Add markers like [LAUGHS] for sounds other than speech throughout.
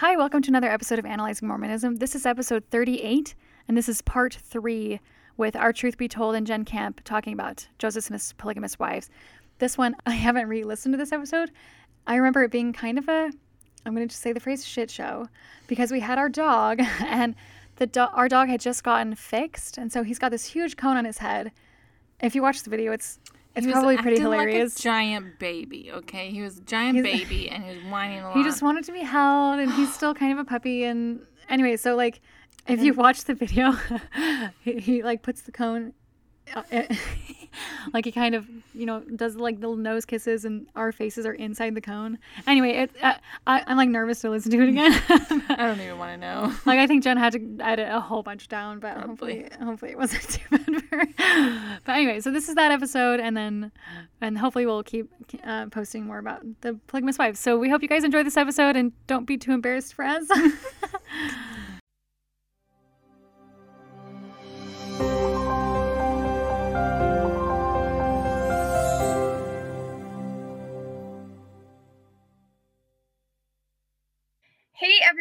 Hi, welcome to another episode of Analyzing Mormonism. This is episode 38, and this is part three with Our Truth Be Told and Jenn Kamp talking about Joseph Smith's polygamous wives. This one, [LAUGHS] I haven't re listened to this episode. I remember it being kind of a, I'm going to just say the phrase shit show, because we had our dog, [LAUGHS] and the do- our dog had just gotten fixed, and so he's got this huge cone on his head. If you watch the video, it's it's probably pretty hilarious. Like a giant baby, okay? He was a giant He's- baby and he was whining a lot. He just wanted to be held, and he's still kind of a puppy. And anyway, so like, if you watch the video, [LAUGHS] he, he like puts the cone, [LAUGHS] like he kind of you know does like little nose kisses, and our faces are inside the cone. Anyway, it uh, I, I'm like nervous to listen to it again. [LAUGHS] I don't even want to know. like I think Jenn had to edit a whole bunch down, but Probably. hopefully, hopefully it wasn't [LAUGHS] too bad for her. But anyway, so this is that episode, and then, and hopefully we'll keep uh, posting more about the polygamous wives. So we hope you guys enjoy this episode, and don't be too embarrassed for us.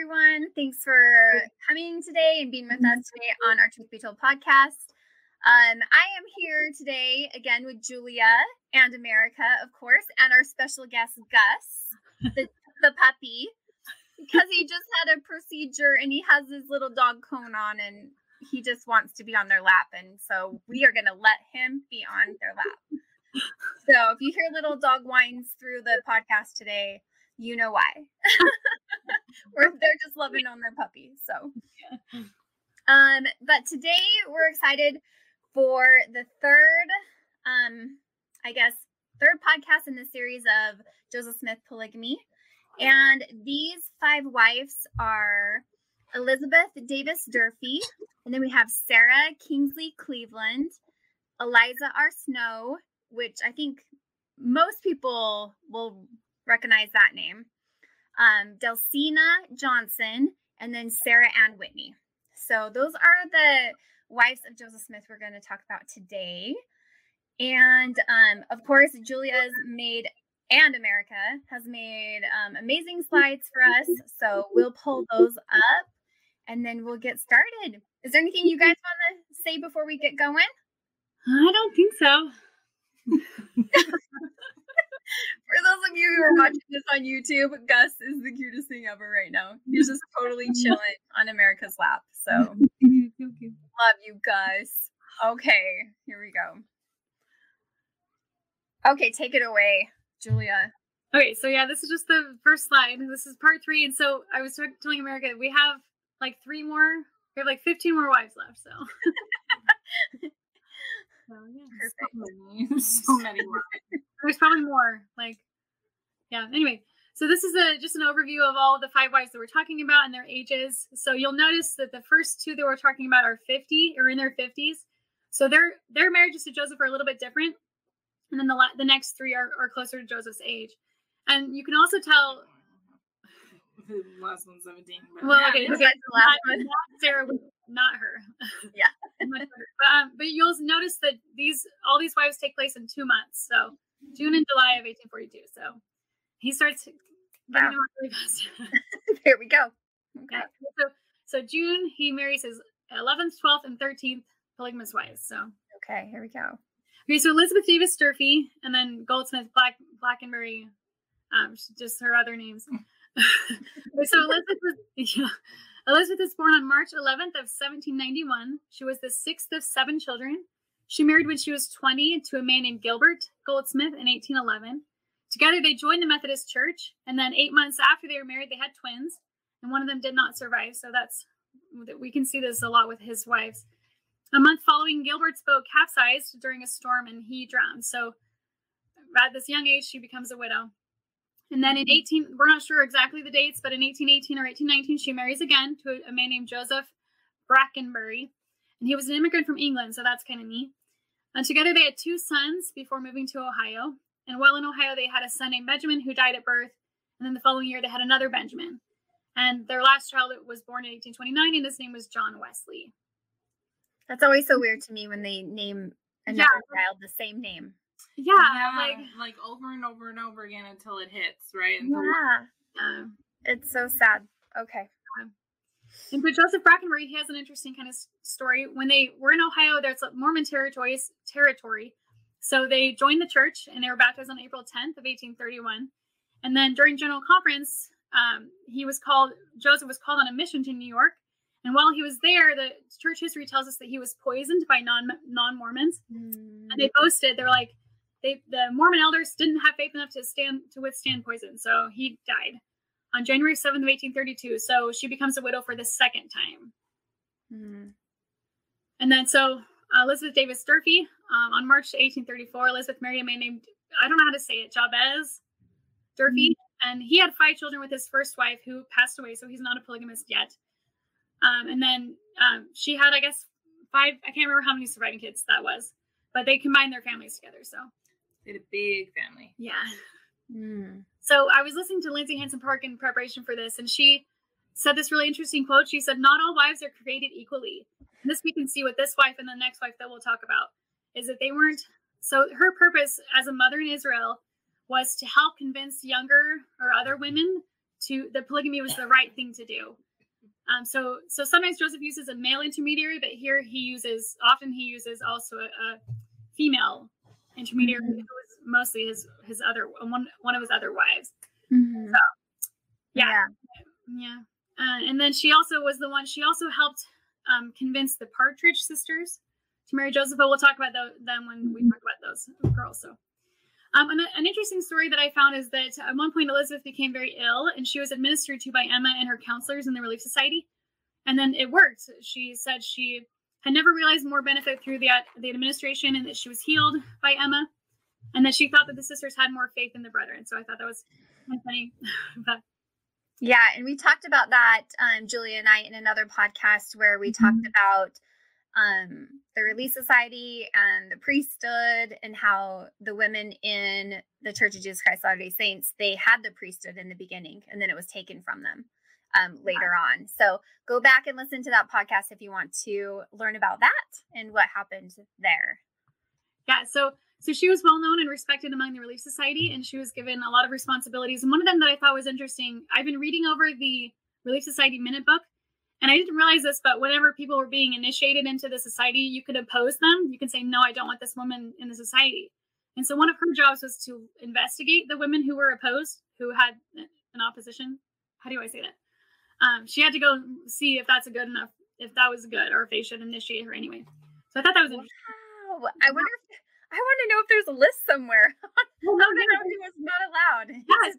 Everyone, thanks for coming today and being with us today on our Truth Be Told podcast. Um, I am here today again with Julia and America, of course, and our special guest Gus, the, [LAUGHS] the puppy, because he just had a procedure and he has his little dog cone on and he just wants to be on their lap, and so we are gonna let him be on their lap. So if you hear little dog whines through the podcast today, you know why. [LAUGHS] [LAUGHS] or they're just loving on their puppy. So, um, but today we're excited for the third, um, I guess, third podcast in the series of Joseph Smith polygamy, and these five wives are Elizabeth Davis Durfee, and then we have Sarah Kingsley Cleveland, Eliza R. Snow, which I think most people will recognize that name. Um, Delcena Johnson, and then Sarah Ann Whitney. So those are the wives of Joseph Smith we're going to talk about today. And um, of course, Julia's made and America has made um, amazing slides for us. So we'll pull those up and then we'll get started. Is there anything you guys want to say before we get going? I don't think so. [LAUGHS] For those of you who are watching this on YouTube, Gus is the cutest thing ever right now. He's just totally [LAUGHS] chilling on America's lap. So [LAUGHS] love you, Gus. Okay, here we go. Okay, take it away, Julia. Okay, so yeah, this is just the first slide. This is part three, and so I was telling America we have like three more. We have like fifteen more wives left. So. [LAUGHS] so yeah. so many, [LAUGHS] [LAUGHS] so many more. There's probably more. Like, yeah. Anyway, so this is a just an overview of all the five wives that we're talking about and their ages. So you'll notice that the first two that we're talking about are 50 or in their 50s. So their their marriages to Joseph are a little bit different, and then the la- the next three are, are closer to Joseph's age. And you can also tell. [LAUGHS] The last one's 17. But Well, Yeah, okay, okay, the last one. Sarah, not her. [LAUGHS] Yeah. But, um, but you'll notice that these all these wives take place in two months. So June and July of 1842. So he starts getting Wow. really [LAUGHS] fast. [LAUGHS] Here we go. Okay. Yeah. So so June he marries his 11th, 12th, and 13th polygamous wives. So Okay, here we go. okay, so Elizabeth Davis Durfee, and then Goldsmith Black Brackenbury, um, just her other names. so Elizabeth was yeah. Elizabeth was born on March 11th of 1791. She was the sixth of seven children. She married when she was 20 to a man named Gilbert Goldsmith in 1811. Together, they joined the Methodist Church, and then eight months after they were married, they had twins, and one of them did not survive. So that's we can see this a lot with his wives. A month following, Gilbert's boat capsized during a storm, and he drowned. So at this young age, she becomes a widow. And then in 18, we're not sure exactly the dates, but in 1818 or 1819, she marries again to a, man named Joseph Brackenbury. And he was an immigrant from England, so that's kind of neat. And together they had two sons before moving to Ohio. And while in Ohio, they had a son named Benjamin who died at birth. And then the following year, they had another Benjamin. And their last child was born in 1829, and his name was John Wesley. That's always so weird to me when they name another child the same name. Yeah, Yeah, like like over and over and over again until it hits, right? Until Yeah. It's so sad. Okay. And for Joseph Brackenbury, he has an interesting kind of story. When they were in Ohio, there's a Mormon territories territory. So they joined the church and they were baptized on April 10th of 1831. And then during General Conference, um, he was called Joseph was called on a mission to New York. And while he was there, the church history tells us that he was poisoned by non non Mormons. Mm. And they boasted they're like they the Mormon elders didn't have faith enough to stand to withstand poison, so he died on January 7th of 1832. So she becomes a widow for the second time. Mm. And then so uh, Elizabeth Davis Durfee um, on March 1834, Elizabeth married a man named I don't know how to say it, Jabez Durfee, and he had five children with his first wife who passed away, so he's not a polygamist yet. Um, and then um, she had, I guess, five. I can't remember how many surviving kids that was, but they combined their families together. So They had a big family. yeah. Mm. So I was listening to Lindsay Hansen Park in preparation for this, and she said this really interesting quote. She said, "Not all wives are created equally." And this we can see with this wife and the next wife that we'll talk about is that they weren't. So her purpose as a mother in Israel was to help convince younger or other women to that polygamy was the right thing to do. Um, so so sometimes Joseph uses a male intermediary, but here he uses often he uses also a, a female intermediary who was mostly his his other one one of his other wives. Mhm. Yeah. Yeah. Uh, and then she also was the one, she also helped um, convince the Partridge sisters to marry Joseph, but we'll talk about them when we talk about those girls. So, um, an, an interesting story that I found is that at one point Elizabeth became very ill and she was administered to by Emma and her counselors in the Relief Society. And then it worked. She said she had never realized more benefit through the, the administration and that she was healed by Emma and that she thought that the sisters had more faith in the brethren. So I thought that was kind of funny. [LAUGHS] but Yeah, and we talked about that, um, Julia and I, in another podcast where we talked Mhm. about um, the Relief Society and the priesthood and how the women in the Church of Jesus Christ Latter day Saints they had the priesthood in the beginning and then it was taken from them um, later on. So go back and listen to that podcast if you want to learn about that and what happened there. Yeah, so so she was well known and respected among the Relief Society, and she was given a lot of responsibilities. And one of them that I thought was interesting, I've been reading over the Relief Society Minute Book, and I didn't realize this, but whenever people were being initiated into the society, you could oppose them. You could say, "No, I don't want this woman in the society." And so one of her jobs was to investigate the women who were opposed, who had an opposition. How do I say that? Um, she had to go see if that's a good enough, if that was good, or if they should initiate her anyway. So I thought that was interesting. Wow, I wonder if I want to know if there's a list somewhere. [LAUGHS] Well, I no, want to know who was not allowed. Yeah,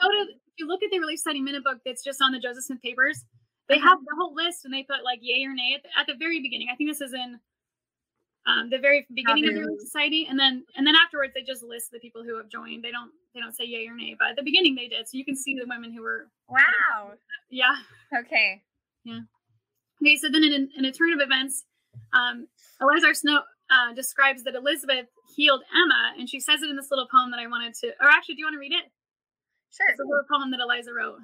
go to if you look at the Relief Society minute book that's just on the Joseph Smith papers, they Uh-huh. have the whole list and they put like yay or nay at the, at the very beginning. I think this is in um, the very beginning of the Society, and then and then afterwards they just list the people who have joined. They don't they don't say yay or nay, but at the beginning they did, so you can see the women who were Wow. yeah. Okay. Yeah. Okay, so then in, in a turn of events, um, Eliza Snow uh, describes that Elizabeth healed Emma, and she says it in this little poem that I wanted to. Or actually, do you want to read it? Sure. It's a little poem that Eliza wrote.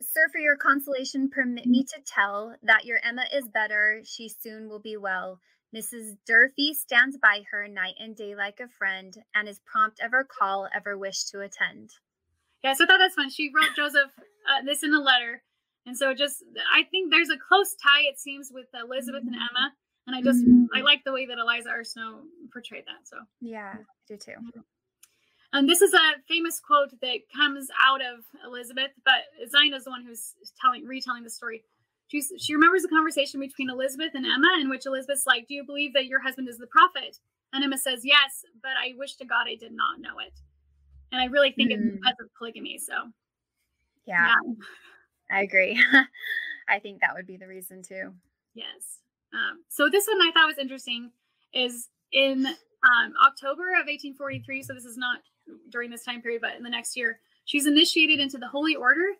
Sir, for your consolation, permit me to tell that your Emma is better. She soon will be well. Mrs. Durfee stands by her night and day like a friend, and is prompt ever call, ever wish to attend. Yeah, so I thought that's fun. She wrote [LAUGHS] Joseph uh, this in a letter, and so just I think there's a close tie it seems with Elizabeth and Emma, and I just I like the way that Eliza R. Snow portrayed that. So, Yeah, I do too. and this is a famous quote that comes out of Elizabeth, but Zina is the one who's telling retelling the story. She's, she remembers a conversation between Elizabeth and Emma, in which Elizabeth's like, "Do you believe that your husband is the prophet?" And Emma says, "Yes, but I wish to God I did not know it." And I really think it's Mm. because of polygamy. So, Yeah, yeah. I agree. [LAUGHS] I think that would be the reason too. Yes. Um, so this one I thought was interesting is in um, October of 1843. So this is not during this time period, but in the next year, she's initiated into the Holy Order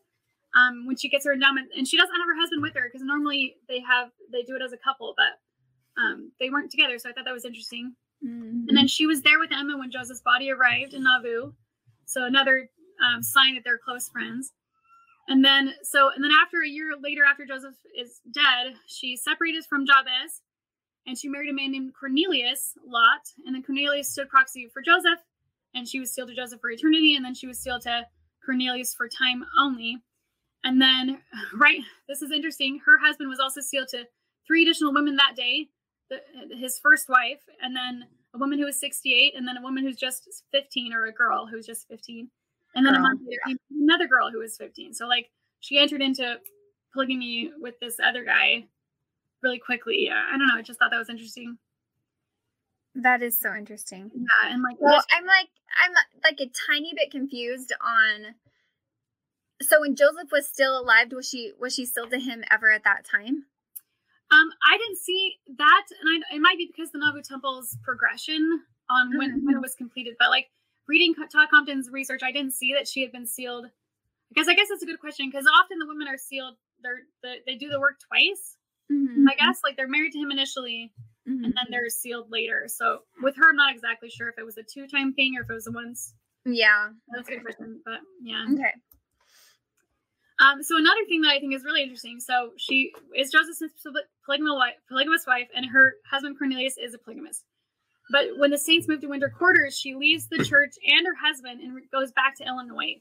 um, when she gets her endowment, and she doesn't have her husband with her because normally they have they do it as a couple, but um, they weren't together. So I thought that was interesting. Mm-hmm. And then she was there with Emma when Joseph's body arrived in Nauvoo. So another um, sign that they're close friends. And then, so, and then after a year later, after Joseph is dead, she separated from Jabez and she married a man named Cornelius Lott. And then Cornelius stood proxy for Joseph and she was sealed to Joseph for eternity. And then she was sealed to Cornelius for time only. And then, [SIGHS] right, this is interesting. Her husband was also sealed to three additional women that day, the, his first wife, and then a woman who was 68, and then a woman who's just 15, or a girl who's just 15. And then girl, a month later, yeah. another girl who was 15. So, like, she entered into polygamy with this other guy really quickly. I don't know. I just thought that was interesting. That is so interesting. Yeah, and like, well, I'm like, I'm like a tiny bit confused on. So when Joseph was still alive, was she was she still to him ever at that time? Um, I didn't see that, and I, it might be because the Nauvoo Temple's progression on mm-hmm. when when it was completed. But like reading Todd Compton's research, I didn't see that she had been sealed. Because I guess that's a good question because often the women are sealed. They're the, they do the work twice. Mm-hmm. I guess like they're married to him initially, mm-hmm. and then they're sealed later. So with her, I'm not exactly sure if it was a two time thing or if it was a once. Yeah, that's okay. a good question, but yeah. Okay. Um, so another thing that I think is really interesting. So she is Joseph Smith's polygamous wife, polygamous wife, and her husband Cornelius is a polygamist. But when the Saints moved to winter quarters, she leaves the church and her husband and goes back to Illinois.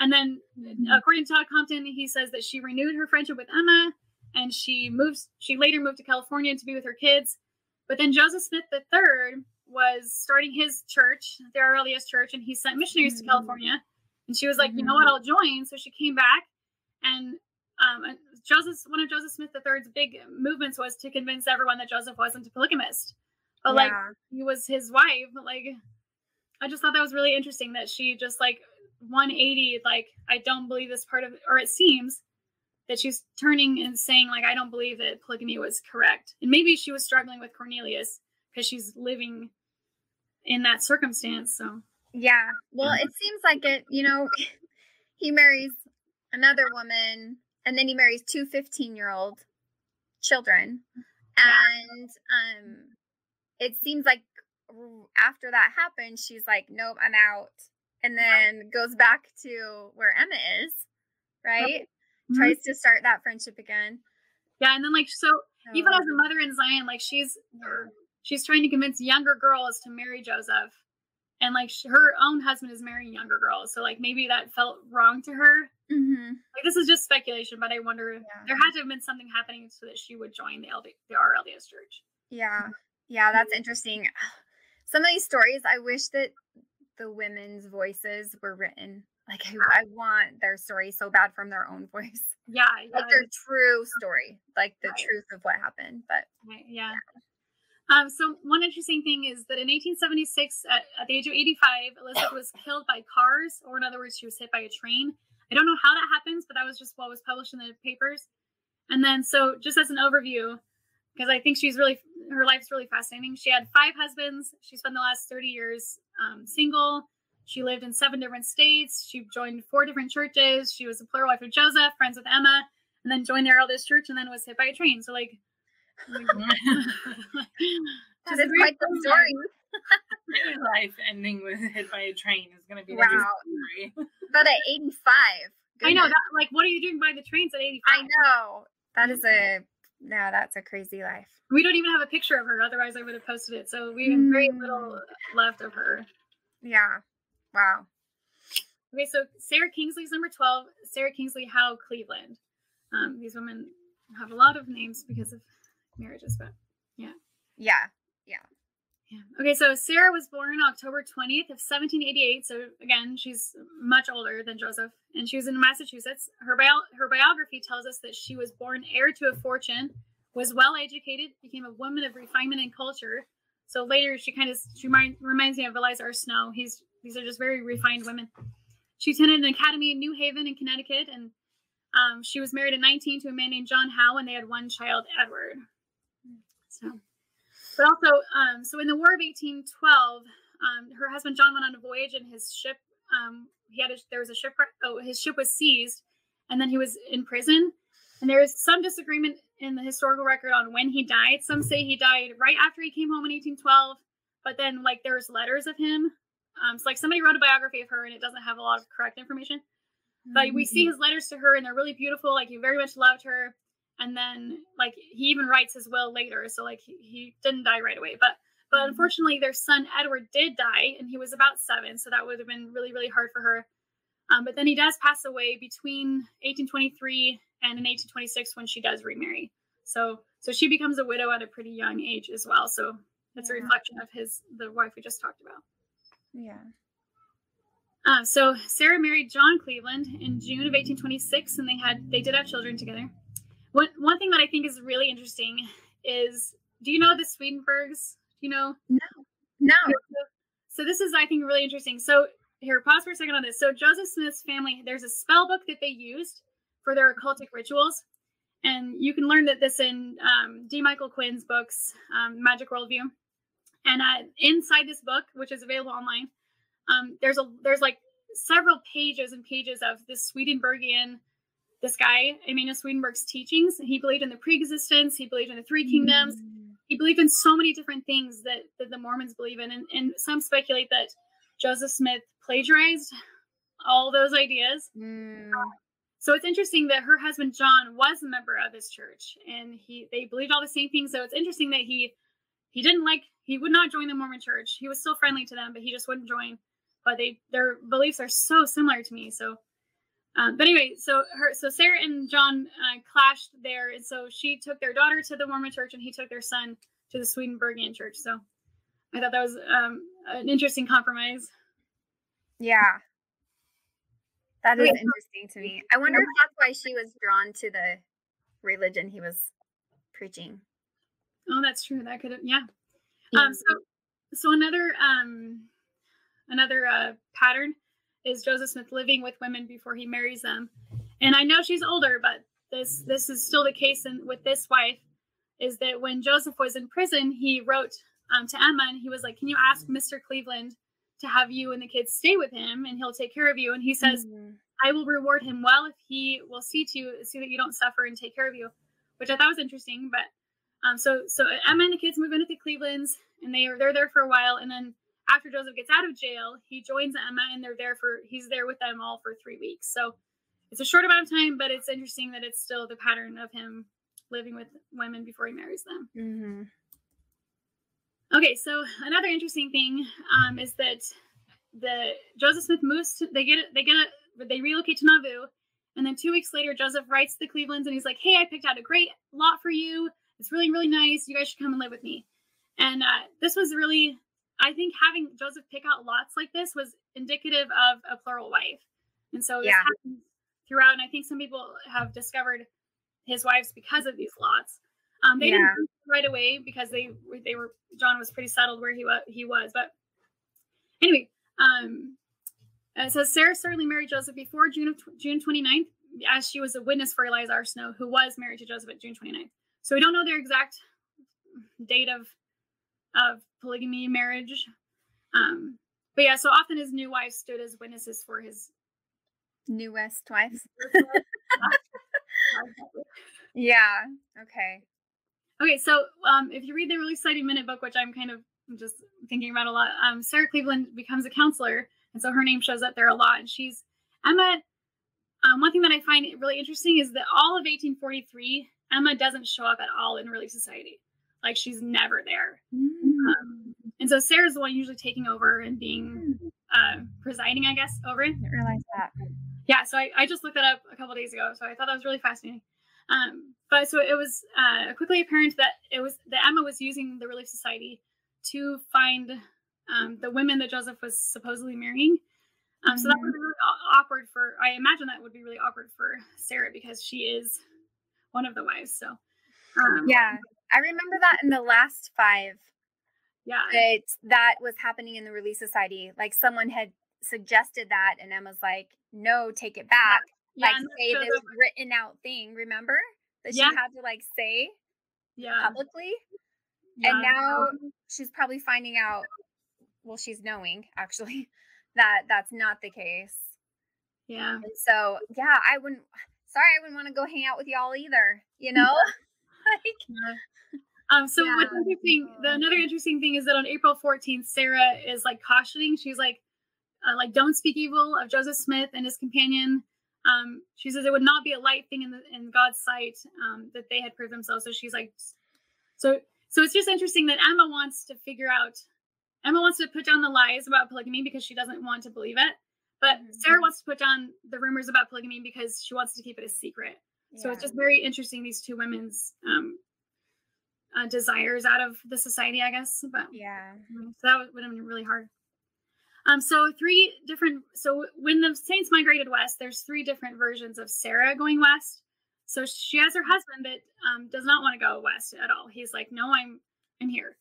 And then, mm-hmm. according to Todd Compton, he says that she renewed her friendship with Emma, and she moves. She later moved to California to be with her kids. But then Joseph Smith III was starting his church, the RLDS church, and he sent missionaries mm-hmm. to California. And she was like, mm-hmm. you know what, mm-hmm. I'll join. So she came back, and um, Joseph, one of Joseph Smith III's big movements was to convince everyone that Joseph wasn't a polygamist, but yeah. like he was his wife. Like, I just thought that was really interesting that she just like 180, like I don't believe this part of, or it seems that she's turning and saying like I don't believe that polygamy was correct. And maybe she was struggling with Cornelius because she's living in that circumstance. So yeah. Well, it seems like it, you know, [LAUGHS] he marries another woman and then he marries two 15 year old children. And um it seems like after that happens, she's like, Nope, I'm out. And then goes back to where Emma is, right? mm-hmm. tries to start that friendship again. Yeah, and then like so, even as a mother in Zion, like she's she's trying to convince younger girls to marry Joseph, and like she, her own husband is marrying younger girls. So like maybe that felt wrong to her. Mm-hmm. Like this is just speculation, but I wonder yeah. there had to have been something happening so that she would join the LD, the RLDS church. Yeah, yeah, that's interesting. [SIGHS] Some of these stories, I wish that the women's voices were written like I, I, want their story so bad from their own [LAUGHS] voice. Yeah, like their true story, like the right. truth of what happened. But right, yeah. yeah. Um, so one interesting thing is that in 1876, at, at the age of 85, Elizabeth [COUGHS] was killed by cars, or in other words, she was hit by a train. I don't know how that happens, but that was just what was published in the papers. And then, so just as an overview, because I think she's really her life's really fascinating. She had five husbands. She spent the last 30 years um, single she lived in seven different states. She joined four different churches. She was a plural wife of Joseph, friends with Emma, and then joined the RLDS church and then was hit by a train. So like, [LAUGHS] [LAUGHS] that is quite the story. [LAUGHS] life ending with hit by a train is going to be wow. story. [LAUGHS] but at 85. I know that. Like, what are you doing by the trains at 85? I know. That is a no, that's a crazy life. We don't even have a picture of her. Otherwise, I would have posted it. So we have very little mm. left of her. Yeah. Wow. Okay, so Sarah Kingsley's number 12, Sarah Kingsley Howe Cleveland. Um, these women have a lot of names because of marriages, but yeah. Yeah. Yeah. Yeah. Okay, so Sarah was born October 20th of 1788. So again, she's much older than Joseph, and she was in Massachusetts. Her bio- her biography tells us that she was born heir to a fortune, was well educated, became a woman of refinement and culture. So later, she kind of she reminds me of Eliza R. Snow. He's these are just very refined women. She attended an academy in New Haven in Connecticut, and um, she was married at 19 to a man named John Howe, and they had one child, Edward. So, but also, um, so in the War of 1812, um, her husband John went on a voyage, and his ship, um, he had a, there was a ship. Oh, his ship was seized, and then he was in prison. And there is some disagreement in the historical record on when he died. Some say he died right after he came home in 1812, but then like there's letters of him um, so like somebody wrote a biography of her and it doesn't have a lot of correct information. Mm-hmm. But we see mm-hmm. his letters to her and they're really beautiful. Like he very much loved her. And then like he even writes his will later. So like he, he didn't die right away. But but mm-hmm. unfortunately their son Edward did die and he was about seven. So that would have been really, really hard for her. Um, but then he does pass away between 1823 and in 1826 when she does remarry. So so she becomes a widow at a pretty young age as well. So that's a reflection of his the wife we just talked about. Yeah. Uh, so Sarah married John Cleveland in June of 1826, and they had they did have children together. One one thing that I think is really interesting is, do you know the Swedenborgs? Do you know? No. No. So this is I think really interesting. So here, pause for a second on this. So Joseph Smith's family, there's a spell book that they used for their occultic rituals, and you can learn that this in um, D. Michael Quinn's books, um, Magic Worldview. And uh, inside this book, which is available online, um, there's a there's like several pages and pages of this Swedenborgian, this guy Emanuel Swedenborg's teachings. He believed in the pre-existence. He believed in the three kingdoms. Mm. He believed in so many different things that, that the Mormons believe in, and, and some speculate that Joseph Smith plagiarized all those ideas. Mm. So it's interesting that her husband John was a member of this church, and he they believed all the same things. So it's interesting that he he didn't like he would not join the Mormon church. He was still friendly to them, but he just wouldn't join but they their beliefs are so similar to me. So, um, but anyway, so her so Sarah and John uh, clashed there, and so she took their daughter to the Mormon church, and he took their son to the Swedenborgian church. So, I thought that was um, an interesting compromise. Yeah, that is interesting to me. I wonder if that's why she was drawn to the religion he was preaching. Oh, that's true. That could have, yeah. Um, so, so another um, Another uh, pattern is Joseph Smith living with women before he marries them. And I know she's older, but this this is still the case in, with this wife. Is that when Joseph was in prison, he wrote um, to Emma and he was like, "Can you ask Mr. Cleveland to have you and the kids stay with him, and he'll take care of you?" And he says, mm-hmm. "I will reward him well if he will see to you, see that you don't suffer and take care of you," which I thought was interesting. But um, so so Emma and the kids move into the Clevelands, and they are they're there for a while, and then after Joseph gets out of jail, he joins Emma and they're there for he's there with them all for three weeks. So it's a short amount of time, but it's interesting that it's still the pattern of him living with women before he marries them. Mm-hmm. Okay, so another interesting thing um, is that the Joseph Smith moves. To, they get it. They get it. They relocate to Nauvoo, and then two weeks later, Joseph writes the Clevelands and he's like, "Hey, I picked out a great lot for you. It's really, really nice. You guys should come and live with me." And uh, this was really I think having Joseph pick out lots like this was indicative of a plural wife. And so this yeah. happens throughout. And I think some people have discovered his wives because of these lots. Um, they yeah. didn't right away because they they were John was pretty settled where he was he was. But anyway, um, it says Sarah certainly married Joseph before June of June 29th, as she was a witness for Eliza R. Snow, who was married to Joseph at June 29th. So we don't know their exact date of of polygamy marriage. Um, but yeah, so often his new wives stood as witnesses for his newest wives. [LAUGHS] yeah. Okay. Okay, so um, if you read the really exciting minute book, which I'm kind of just thinking about a lot, um, Sarah Cleveland becomes a counselor, and so her name shows up there a lot. And she's Emma. Um, one thing that I find really interesting is that all of 1843, Emma doesn't show up at all in Relief Society. Like she's never there. Mm-hmm. Um, and so Sarah's the one usually taking over and being uh, presiding, I guess, over it. Didn't realize that. Yeah, so I, I just looked that up a couple days ago, so I thought that was really fascinating. Um, but so it was uh, quickly apparent that it was that Emma was using the Relief Society to find um, the women that Joseph was supposedly marrying. Um, so that would be really awkward for. I imagine that would be really awkward for Sarah because she is one of the wives. So um, yeah, I remember that in the last five. Yeah. That that was happening in the Relief Society. Like someone had suggested that, and Emma's like, no, take it back. Yeah, like say this written out thing, remember? That yeah. she had to like say yeah. publicly. Yeah. And now she's probably finding out well, she's knowing actually [LAUGHS] that that's not the case. Yeah. And so yeah, I wouldn't sorry, I wouldn't want to go hang out with y'all either, you [LAUGHS] know? [LAUGHS] like um, so yeah. what's interesting, the, another interesting thing is that on April 14th, Sarah is like cautioning. She's like, uh, like don't speak evil of Joseph Smith and his companion. Um, she says it would not be a light thing in the, in God's sight um, that they had proved themselves. So she's like, so so it's just interesting that Emma wants to figure out. Emma wants to put down the lies about polygamy because she doesn't want to believe it. But Mhm. Sarah wants to put down the rumors about polygamy because she wants to keep it a secret. So it's just very interesting these two women's um, uh, desires out of the society, I guess. But yeah. So that would- would have been really hard. Um, so three different. So when the Saints migrated west, there's three different versions of Sarah going west. So she has her husband that um, does not want to go west at all. He's like, no, I'm I'm here.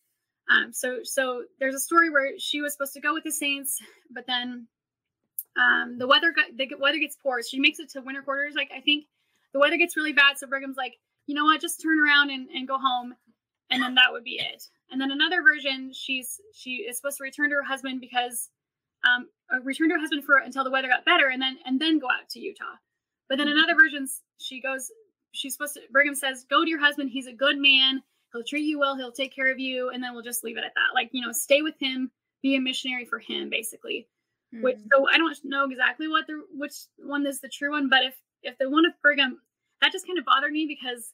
Um, so so there's a story where she was supposed to go with the Saints, but then um, the weather got the weather gets poor. She makes it to winter quarters. Like I think the weather gets really bad. So Brigham's like, you know what, just turn around and, and go home, and then that would be it. And then another version, she's she is supposed to return to her husband because um uh, return to her husband for until the weather got better, and then and then go out to Utah. But then another version, she goes, she's supposed to. Brigham says, go to your husband. He's a good man. He'll treat you well. He'll take care of you, and then we'll just leave it at that. Like you know, stay with him, be a missionary for him, basically. Which Mhm. so I don't know exactly what the which one is the true one, but if if the one with Brigham, that just kind of bothered me because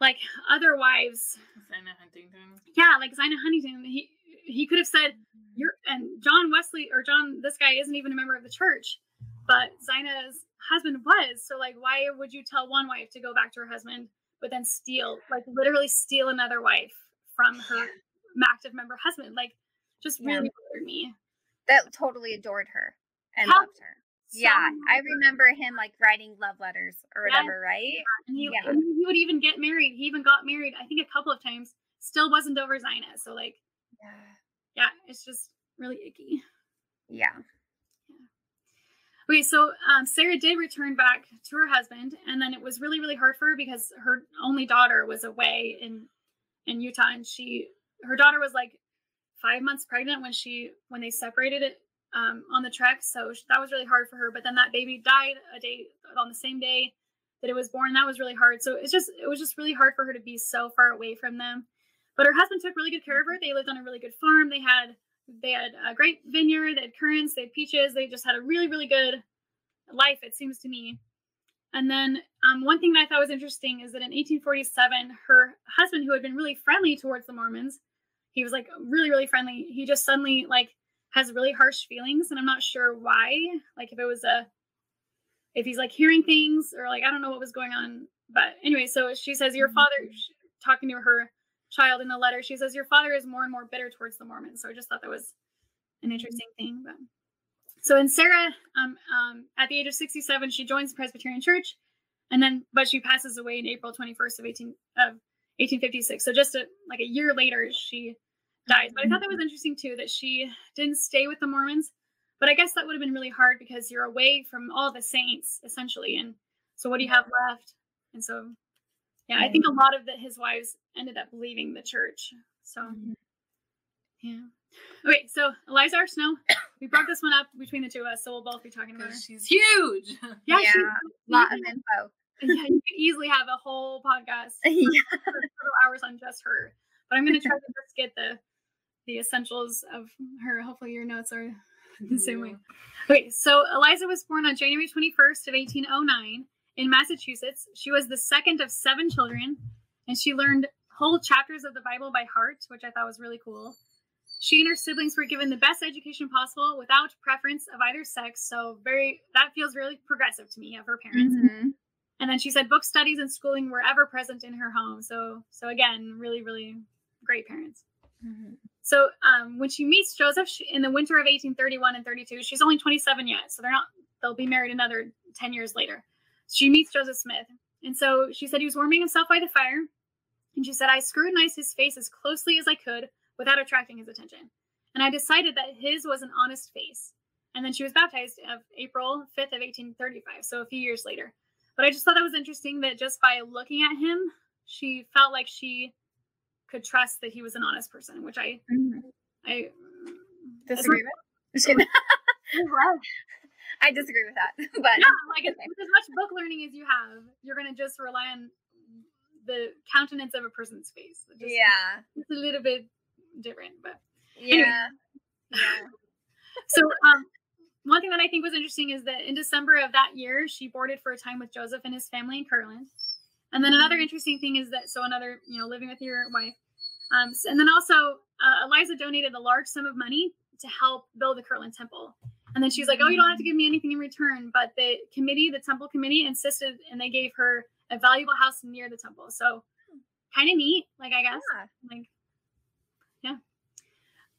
like other wives, Senna Huntington. yeah, like Zina Huntington, he he could have said you're and John Wesley or John this guy isn't even a member of the church, but Zina's husband was. So like why would you tell one wife to go back to her husband but then steal like literally steal another wife from her active member husband? Like just Yeah. really bothered me. that totally adored her and How- loved her. Yeah, I remember him like writing love letters or Yes. whatever, right? And he, Yeah. and he would even get married. He even got married, I think, a couple of times. Still wasn't over Zina. So, like, Yeah. yeah, it's just really icky. Yeah. Okay, so um, Sarah did return back to her husband, and then it was really, really hard for her because her only daughter was away in in Utah, and she her daughter was like five months pregnant when she when they separated it um, on the trek. So that was really hard for her. But then that baby died a day on the same day that it was born. That was really hard. So it's just it was just really hard for her to be so far away from them. But her husband took really good care of her. They lived on a really good farm. They had they had a great vineyard. They had currants. They had peaches. They just had a really really good life. It seems to me. And then um, one thing that I thought was interesting is that in 1847, her husband, who had been really friendly towards the Mormons, he was like really really friendly. He just suddenly like has really harsh feelings, and I'm not sure why. Like if it was a if he's like hearing things or like I don't know what was going on. But anyway, so she says your father talking to her child in the letter. She says your father is more and more bitter towards the Mormons. So I just thought that was an interesting thing. But so in Sarah, um, um, at the age of 67, she joins the Presbyterian Church, and then but she passes away in April 21st of 18 of 1856. So just a, like a year later, she dies. But I thought that was mm-hmm. interesting too that she didn't stay with the Mormons. But I guess that would have been really hard because you're away from all the saints essentially, and so what do you have left? And so, yeah, I think a lot of the, his wives ended up leaving the church. So, mm-hmm. yeah. Okay, so Eliza R. Snow, we broke this one up between the two of us, so we'll both be talking about her. She's huge. [LAUGHS] Yeah, Yeah, she- Lot of you info. [LAUGHS] yeah, you could easily have a whole podcast [LAUGHS] yeah. for several hours on just her. But I'm gonna try to just get the the essentials of her. Hopefully, your notes are the same way. Okay, so Eliza was born on January 21st of 1809 in Massachusetts. She was the second of seven children, and she learned whole chapters of the Bible by heart, which I thought was really cool. She and her siblings were given the best education possible without preference of either sex. So very that feels really progressive to me of her parents. Mhm. And then she said book studies and schooling were ever present in her home. So so again, really really great parents. Mhm. So um, when she meets Joseph she, in the winter of 1831 and 32, she's only 27 yet, so they're not. They'll be married another 10 years later. She meets Joseph Smith, and so she said he was warming himself by the fire, and she said I scrutinized his face as closely as I could without attracting his attention, and I decided that his was an honest face. And then she was baptized of April 5th of 1835, so a few years later. But I just thought that was interesting that just by looking at him, she felt like she could trust that he was an honest person, which I Mhm. I Disagree with? Just kidding. [LAUGHS] I disagree with that. [LAUGHS] But yeah, like as, with as much book learning as you have, you're gonna just rely on the countenance of a person's face. Just- yeah. it's a little bit different, but Yeah. Yeah. [LAUGHS] so um, one thing that I think was interesting is that in December of that year, she boarded for a time with Joseph and his family in Kirtland. And then another interesting thing is that so another you know living with your wife, um, and then also uh, Eliza donated a large sum of money to help build the Kirtland Temple. And then she was like, "Oh, you don't have to give me anything in return." But the committee, the temple committee, insisted, and they gave her a valuable house near the temple. So, kind of neat, like I guess, Yeah. like, yeah.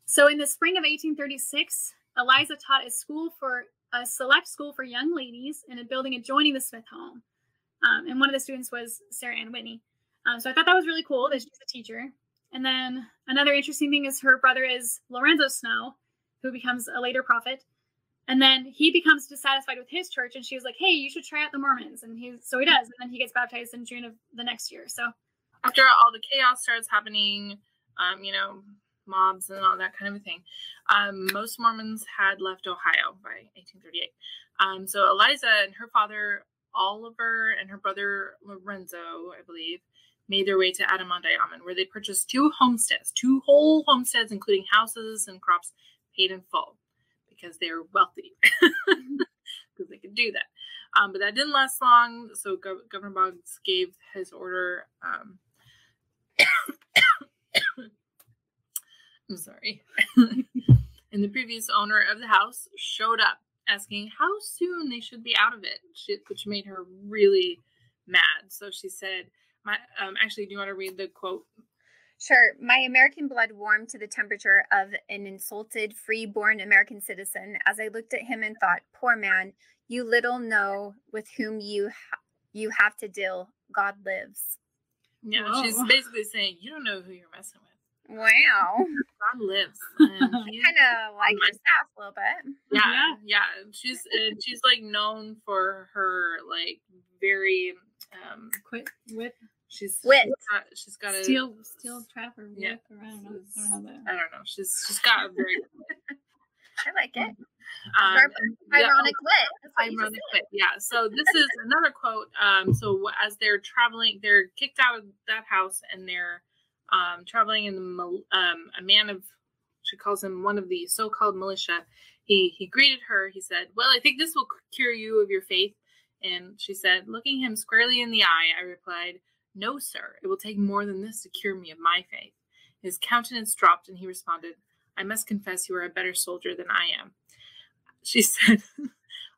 So in the spring of 1836, Eliza taught a school for a select school for young ladies in a building adjoining the Smith home, um, and one of the students was Sarah Ann Whitney. Um, so I thought that was really cool that she's a teacher. And then another interesting thing is her brother is Lorenzo Snow, who becomes a later prophet. And then he becomes dissatisfied with his church, and she was like, "Hey, you should try out the Mormons." And he so he does, and then he gets baptized in June of the next year. So After all the chaos starts happening, um, you know, mobs and all that kind of a thing, um, most Mormons had left Ohio by 1838. Um, so Eliza and her father Oliver and her brother Lorenzo, I believe, made their way to Adam-ondi-Ahman, where they purchased two homesteads, two whole homesteads, including houses and crops paid in full because they were wealthy, [LAUGHS] because they could do that. Um, but that didn't last long. So Gov- Governor Boggs gave his order. Um, [COUGHS] I'm sorry. [LAUGHS] and the previous owner of the house showed up asking how soon they should be out of it, she, which made her really mad. So she said, "My um, actually, do you want to read the quote?" Sure. My American blood warmed to the temperature of an insulted, free-born American citizen as I looked at him and thought, "Poor man, you little know with whom you ha- you have to deal. God lives." Yeah, she's basically saying, "You don't know who you're messing with. Wow. God lives." [LAUGHS] And kind of like your sass a little bit. yeah, yeah. She's and she's like known for her like very um quit with she's Wit. she's got, she's got a steel steel trap or Yeah. whip, or I don't know. I don't know that. I don't know. She's she's got a very [LAUGHS] I like it. um, Ironic yeah, Ironic wit. That's what you just ironic wit. Yeah. So this is another quote. Um, so as they're traveling, they're kicked out of that house and they're um, traveling in the um, a man of she calls him one of the so-called militia. He he greeted her. He said, "Well, I think this will cure you of your faith." And she said, looking him squarely in the eye, I replied, "No, sir. It will take more than this to cure me of my faith." His countenance dropped, and he responded, "I must confess you are a better soldier than I am." She [LAUGHS] said,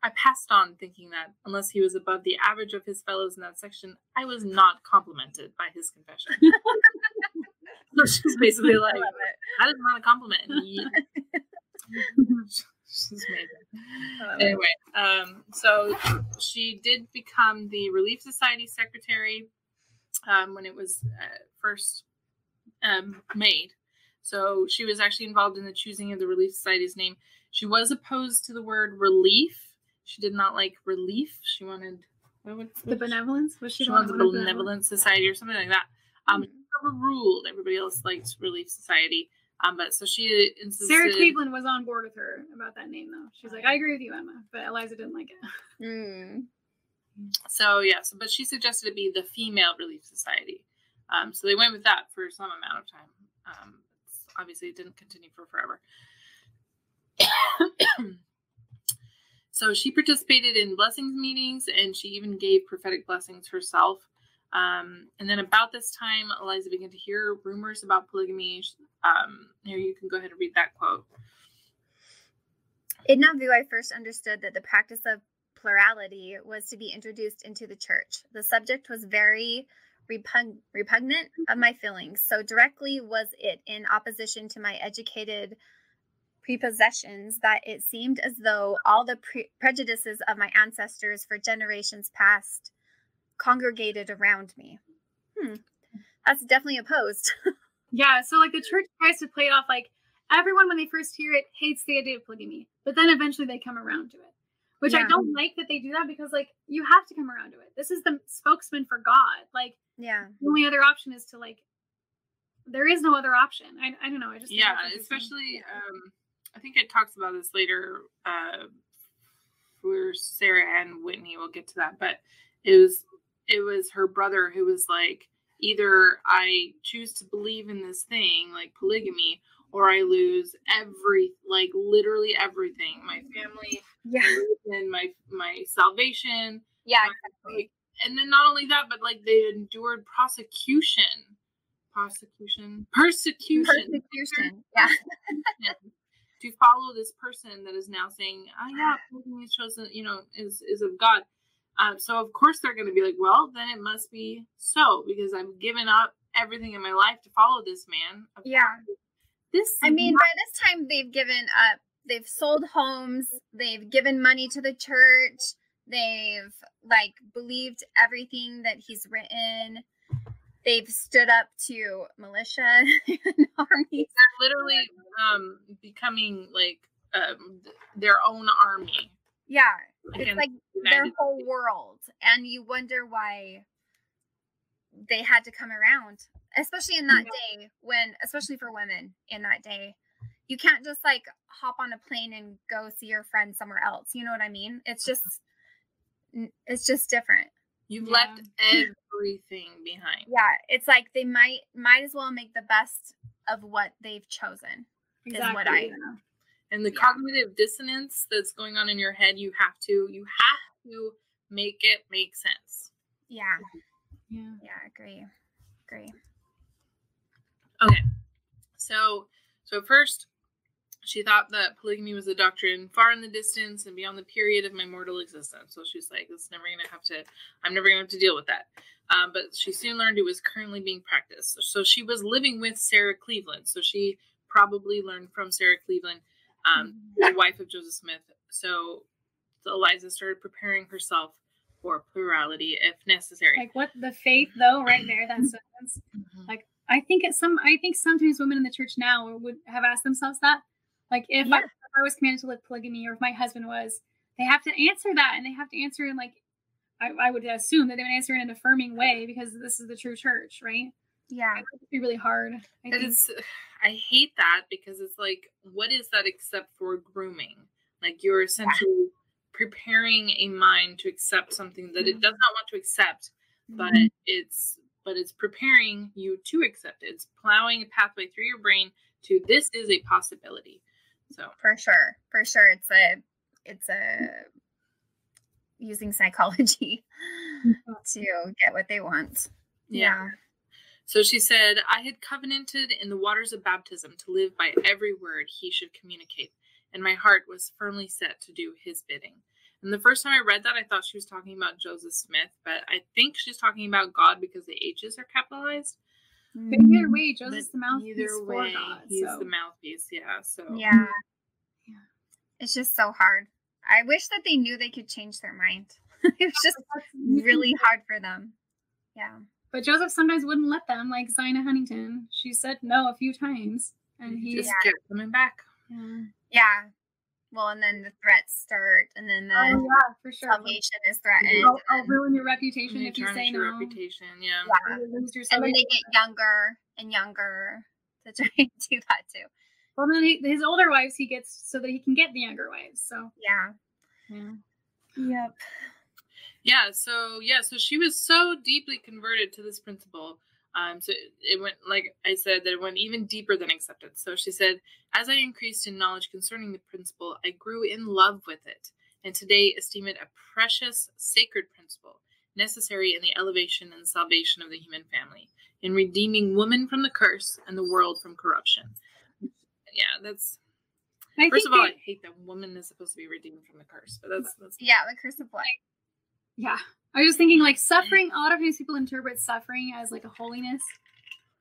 I passed on thinking that, unless he was above the average of his fellows in that section, I was not complimented by his confession. [LAUGHS] so [LAUGHS] she's basically like, that is not a compliment. [LAUGHS] [LAUGHS] She's amazing. I love it. Anyway, um, so she did become the Relief Society secretary um, when it was uh, first um, made. So she was actually involved in the choosing of the Relief Society's name. She was opposed to the word relief. She did not like relief. She wanted what would, The benevolence was she, she wanted the wanted benevolent society or something like that. Um, Mhm. Overruled. Everybody else liked Relief Society. Um, but so she insisted. Sarah Cleveland was on board with her about that name though. She's like, I agree with you, Emma, but Eliza didn't like it. Mm. So yes, but she suggested it be the Female Relief Society. Um, so they went with that for some amount of time. Um, obviously, it didn't continue for forever. [COUGHS] so she participated in blessings meetings, and she even gave prophetic blessings herself. Um, and then about this time, Eliza began to hear rumors about polygamy. Um, here, you can go ahead and read that quote. In Nauvoo, I first understood that the practice of plurality was to be introduced into the church. The subject was very repug- repugnant of my feelings. So directly was it in opposition to my educated prepossessions that it seemed as though all the pre- prejudices of my ancestors for generations past congregated around me. Hmm. That's definitely opposed. [LAUGHS] Yeah, so like the church tries to play it off like everyone when they first hear it hates the idea of polygamy, but then eventually they come around to it. Which I don't like that they do that because like you have to come around to it. This is the spokesman for God. Like yeah. the only other option is to like there is no other option. I, I don't know. I just yeah that's interesting. especially um i think it talks about this later uh for sarah ann whitney we'll get to that but it was it was her brother who was like either i choose to believe in this thing like polygamy or i lose every like literally everything my family Yeah. and my my salvation Yeah. like, and then not only that but like they endured prosecution prosecution persecution Persecution. [LAUGHS] Yeah. to follow this person that is now saying, "Oh yeah, [SIGHS] polygamy is chosen," you know, is is of God. Um, so of course they're going to be like, "Well, then it must be so because I've given up everything in my life to follow this man." Yeah. This. I mean, by this time they've given up. They've sold homes. They've given money to the church. They've like believed everything that he's written. They've stood up to militia [LAUGHS] and armies. they're literally um becoming like um their own army. Yeah, it's like their whole world, and you wonder why they had to come around, especially in that day when, especially for women in that day, you can't just like hop on a plane and go see your friend somewhere else. You know what I mean? It's uh-huh. just, it's just different. You've Yeah. left everything behind. Yeah, it's like they might might as well make the best of what they've chosen. is what I- yeah. And the Yeah. cognitive dissonance that's going on in your head you have to you have to make it make sense. Yeah, Yeah. yeah, agree, agree. okay. So so first she thought that polygamy was a doctrine far in the distance and beyond the period of my mortal existence. So she's like it's never gonna have to i'm never gonna have to deal with that. Um, but she soon learned it was currently being practiced. So she was living with sarah cleveland. So she probably learned from sarah cleveland um, the wife of Joseph Smith. So, Eliza started preparing herself for plurality if necessary. Like what the faith though, right there, that sentence. Mhm. I think it's some. I think sometimes women in the church now would have asked themselves that, like if, I, if I was commanded to live polygamy, or if my husband was, they have to answer that, and they have to answer in like, I, I would assume that they would answer in an affirming way because this is the true church, right? Yeah, It would be really hard. I And think. it's, [SIGHS] I hate that because it's like, what is that except for grooming? Like you're essentially preparing a mind to accept something that it mm-hmm. does not want to accept, but mm-hmm. it's but it's preparing you to accept it. It's plowing a pathway through your brain to this is a possibility. So for sure, for sure. It's a, it's a using psychology [LAUGHS] mm-hmm. to get what they want. yeah. So she said, I had covenanted in the waters of baptism to live by every word he should communicate, and my heart was firmly set to do his bidding. And the first time I read that, I thought she was talking about Joseph Smith, but I think she's talking about God because the H's are capitalized. But either mm. way, But Joseph's the mouthpiece either for way, God. he's so. the mouthpiece. Yeah. So Yeah. Yeah. It's just so hard. I wish that they knew they could change their mind. [LAUGHS] it's just really hard for them. Yeah. But Joseph sometimes wouldn't let them, like Zina Huntington. She said no a few times, and he he. just Yeah. kept coming back. Yeah. Yeah. Well, and then the threats start, and then the Oh yeah, for sure. salvation is threatened. I'll, I'll ruin your reputation if you say tarnish no. reputation. Yeah. yeah. You lose your and then they get younger and younger to try [LAUGHS] and do that too. Well, then he, his older wives he gets so that he can get the younger wives. So Yeah. yeah. Yep. Yeah, so yeah, so she was so deeply converted to this principle. Um, so it, it went like I said that it went even deeper than acceptance. So she said, as I increased in knowledge concerning the principle, I grew in love with it, and today esteem it a precious, sacred principle, necessary in the elevation and salvation of the human family, in redeeming woman from the curse and the world from corruption. Yeah, that's I first of all, I hate that woman is supposed to be redeemed from the curse, but that's that's Yeah. The curse of blood. Yeah. I was thinking like suffering. A lot of times people interpret suffering as like a holiness,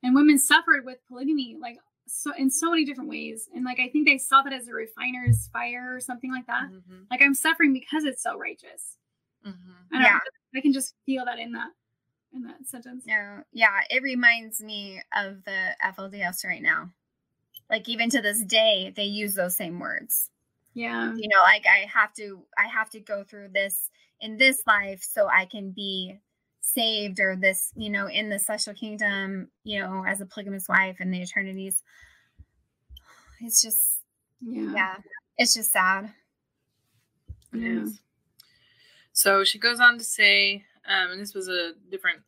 and women suffered with polygamy like so in so many different ways. And like I think they saw that as a refiner's fire or something like that. Mhm, Like I'm suffering because it's so righteous. mhm. I don't Yeah. know. I can just feel that in that in that sentence. No, yeah, it reminds me of the FLDS right now. Like even to this day, they use those same words. Yeah. You know, like I have to, I have to go through this in this life so I can be saved, or this, you know, in the celestial kingdom, you know, as a polygamous wife in the eternities. It's just, Yeah. yeah, it's just sad. It Yeah. is. So she goes on to say, um, and this was a different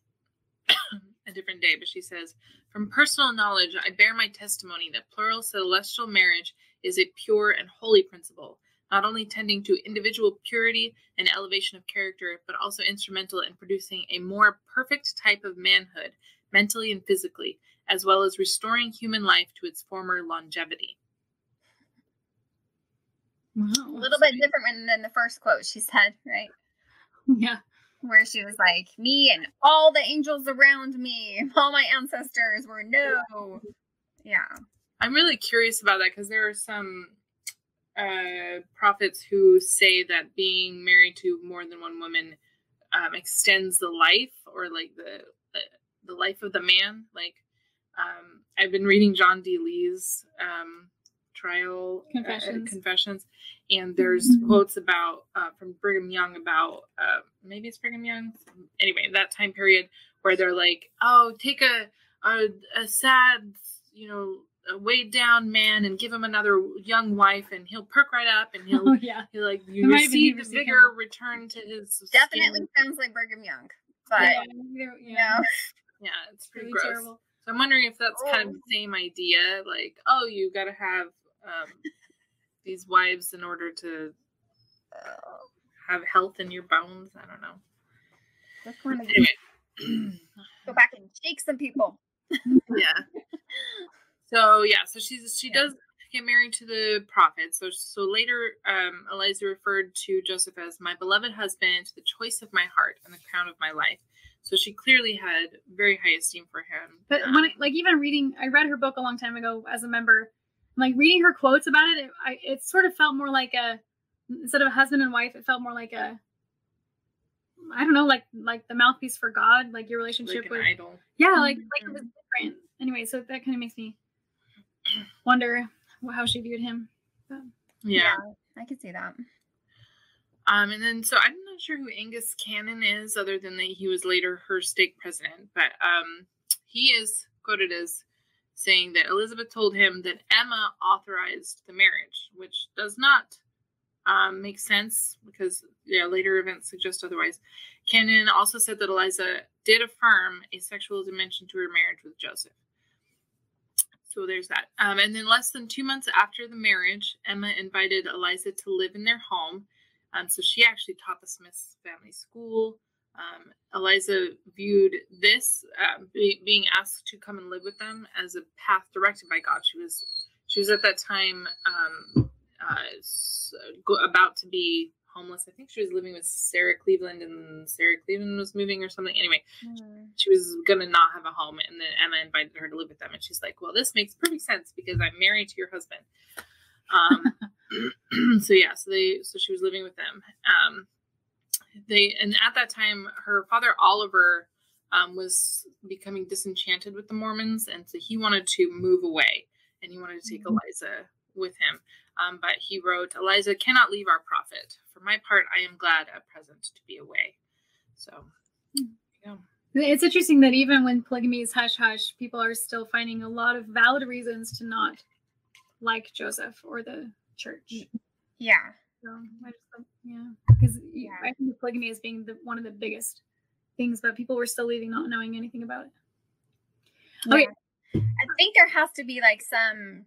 [COUGHS] a different day, but she says, from personal knowledge, I bear my testimony that plural celestial marriage is a pure and holy principle, not only tending to individual purity and elevation of character, but also instrumental in producing a more perfect type of manhood, mentally and physically, as well as restoring human life to its former longevity. Wow. A little bit different than the first quote she said, right? [LAUGHS] Yeah. Where she was like, "Me and all the angels around me, [LAUGHS] all my ancestors were no." Yeah. I'm really curious about that because there are some uh, prophets who say that being married to more than one woman um, extends the life or like the, the the life of the man. Like um, I've been reading John D. Lee's um, trial uh, Confessions. confessions, and there's Mhm. quotes about uh, from Brigham Young about uh, maybe it's Brigham Young. Anyway, that time period where they're like, "Oh, take a a, a sad, you know." A weighed down man and give him another young wife and he'll perk right up and he'll [LAUGHS] Oh yeah. he'll like It you might have the University vigor Campbell. return to his Definitely skin. sounds like Brigham Young, but yeah. you yeah. know, [LAUGHS] yeah it's pretty Really gross terrible. so i'm wondering if that's kind of Oh. the same idea like oh you gotta have um, these wives in order to have health in your bones i don't know just want to anyway go back and shake some people. [LAUGHS] yeah so yeah so she's she Yeah. does get married to the prophet so so later um eliza referred to joseph as my beloved husband the choice of my heart and the crown of my life so she clearly had very high esteem for him But Um, when I, like even reading, I read her book a long time ago as a member. Like reading her quotes about it, it, I, it sort of felt more like a instead of a husband and wife, it felt more like a I don't know, like like the mouthpiece for God, like your relationship like with idol yeah, like like Mhm. it was different. Anyway, so that kind of makes me wonder how she viewed him. yeah I could see that. Um, and then so I'm not sure who Angus Cannon is, other than that he was later her stake president. But um, he is quoted as saying that Elizabeth told him that Emma authorized the marriage, which does not um, make sense because yeah, later events suggest otherwise. Cannon also said that Eliza did affirm a sexual dimension to her marriage with Joseph. So there's that. Um, and then less than two months after the marriage, Emma invited Eliza to live in their home. Um, so she actually taught the Smiths family school. Um, Eliza viewed this uh, be, being asked to come and live with them as a path directed by God. She was she was at that time um, uh, s- go, about to be homeless. I think she was living with Sarah Cleveland, and Sarah Cleveland was moving or something. Anyway, she was gonna not have a home, and then Emma invited her to live with them, and she's like, "Well, this makes perfect sense because I'm married to your husband." Um, [LAUGHS] [CLEARS THROAT] so yeah, so they, so she was living with them. Um, they, and at that time, her father Oliver um, was becoming disenchanted with the Mormons, and so he wanted to move away, and he wanted to take Mhm. Eliza with him. Um, but he wrote, "Eliza cannot leave our prophet. For my part, I am glad at present to be away." So, yeah. It's interesting that even when polygamy is hush hush, people are still finding a lot of valid reasons to not like Joseph or the church. Yeah. So I just think, yeah, because Yeah. I think of polygamy as being the, one of the biggest things, but people were still leaving not knowing anything about it. Okay. I think there has to be like some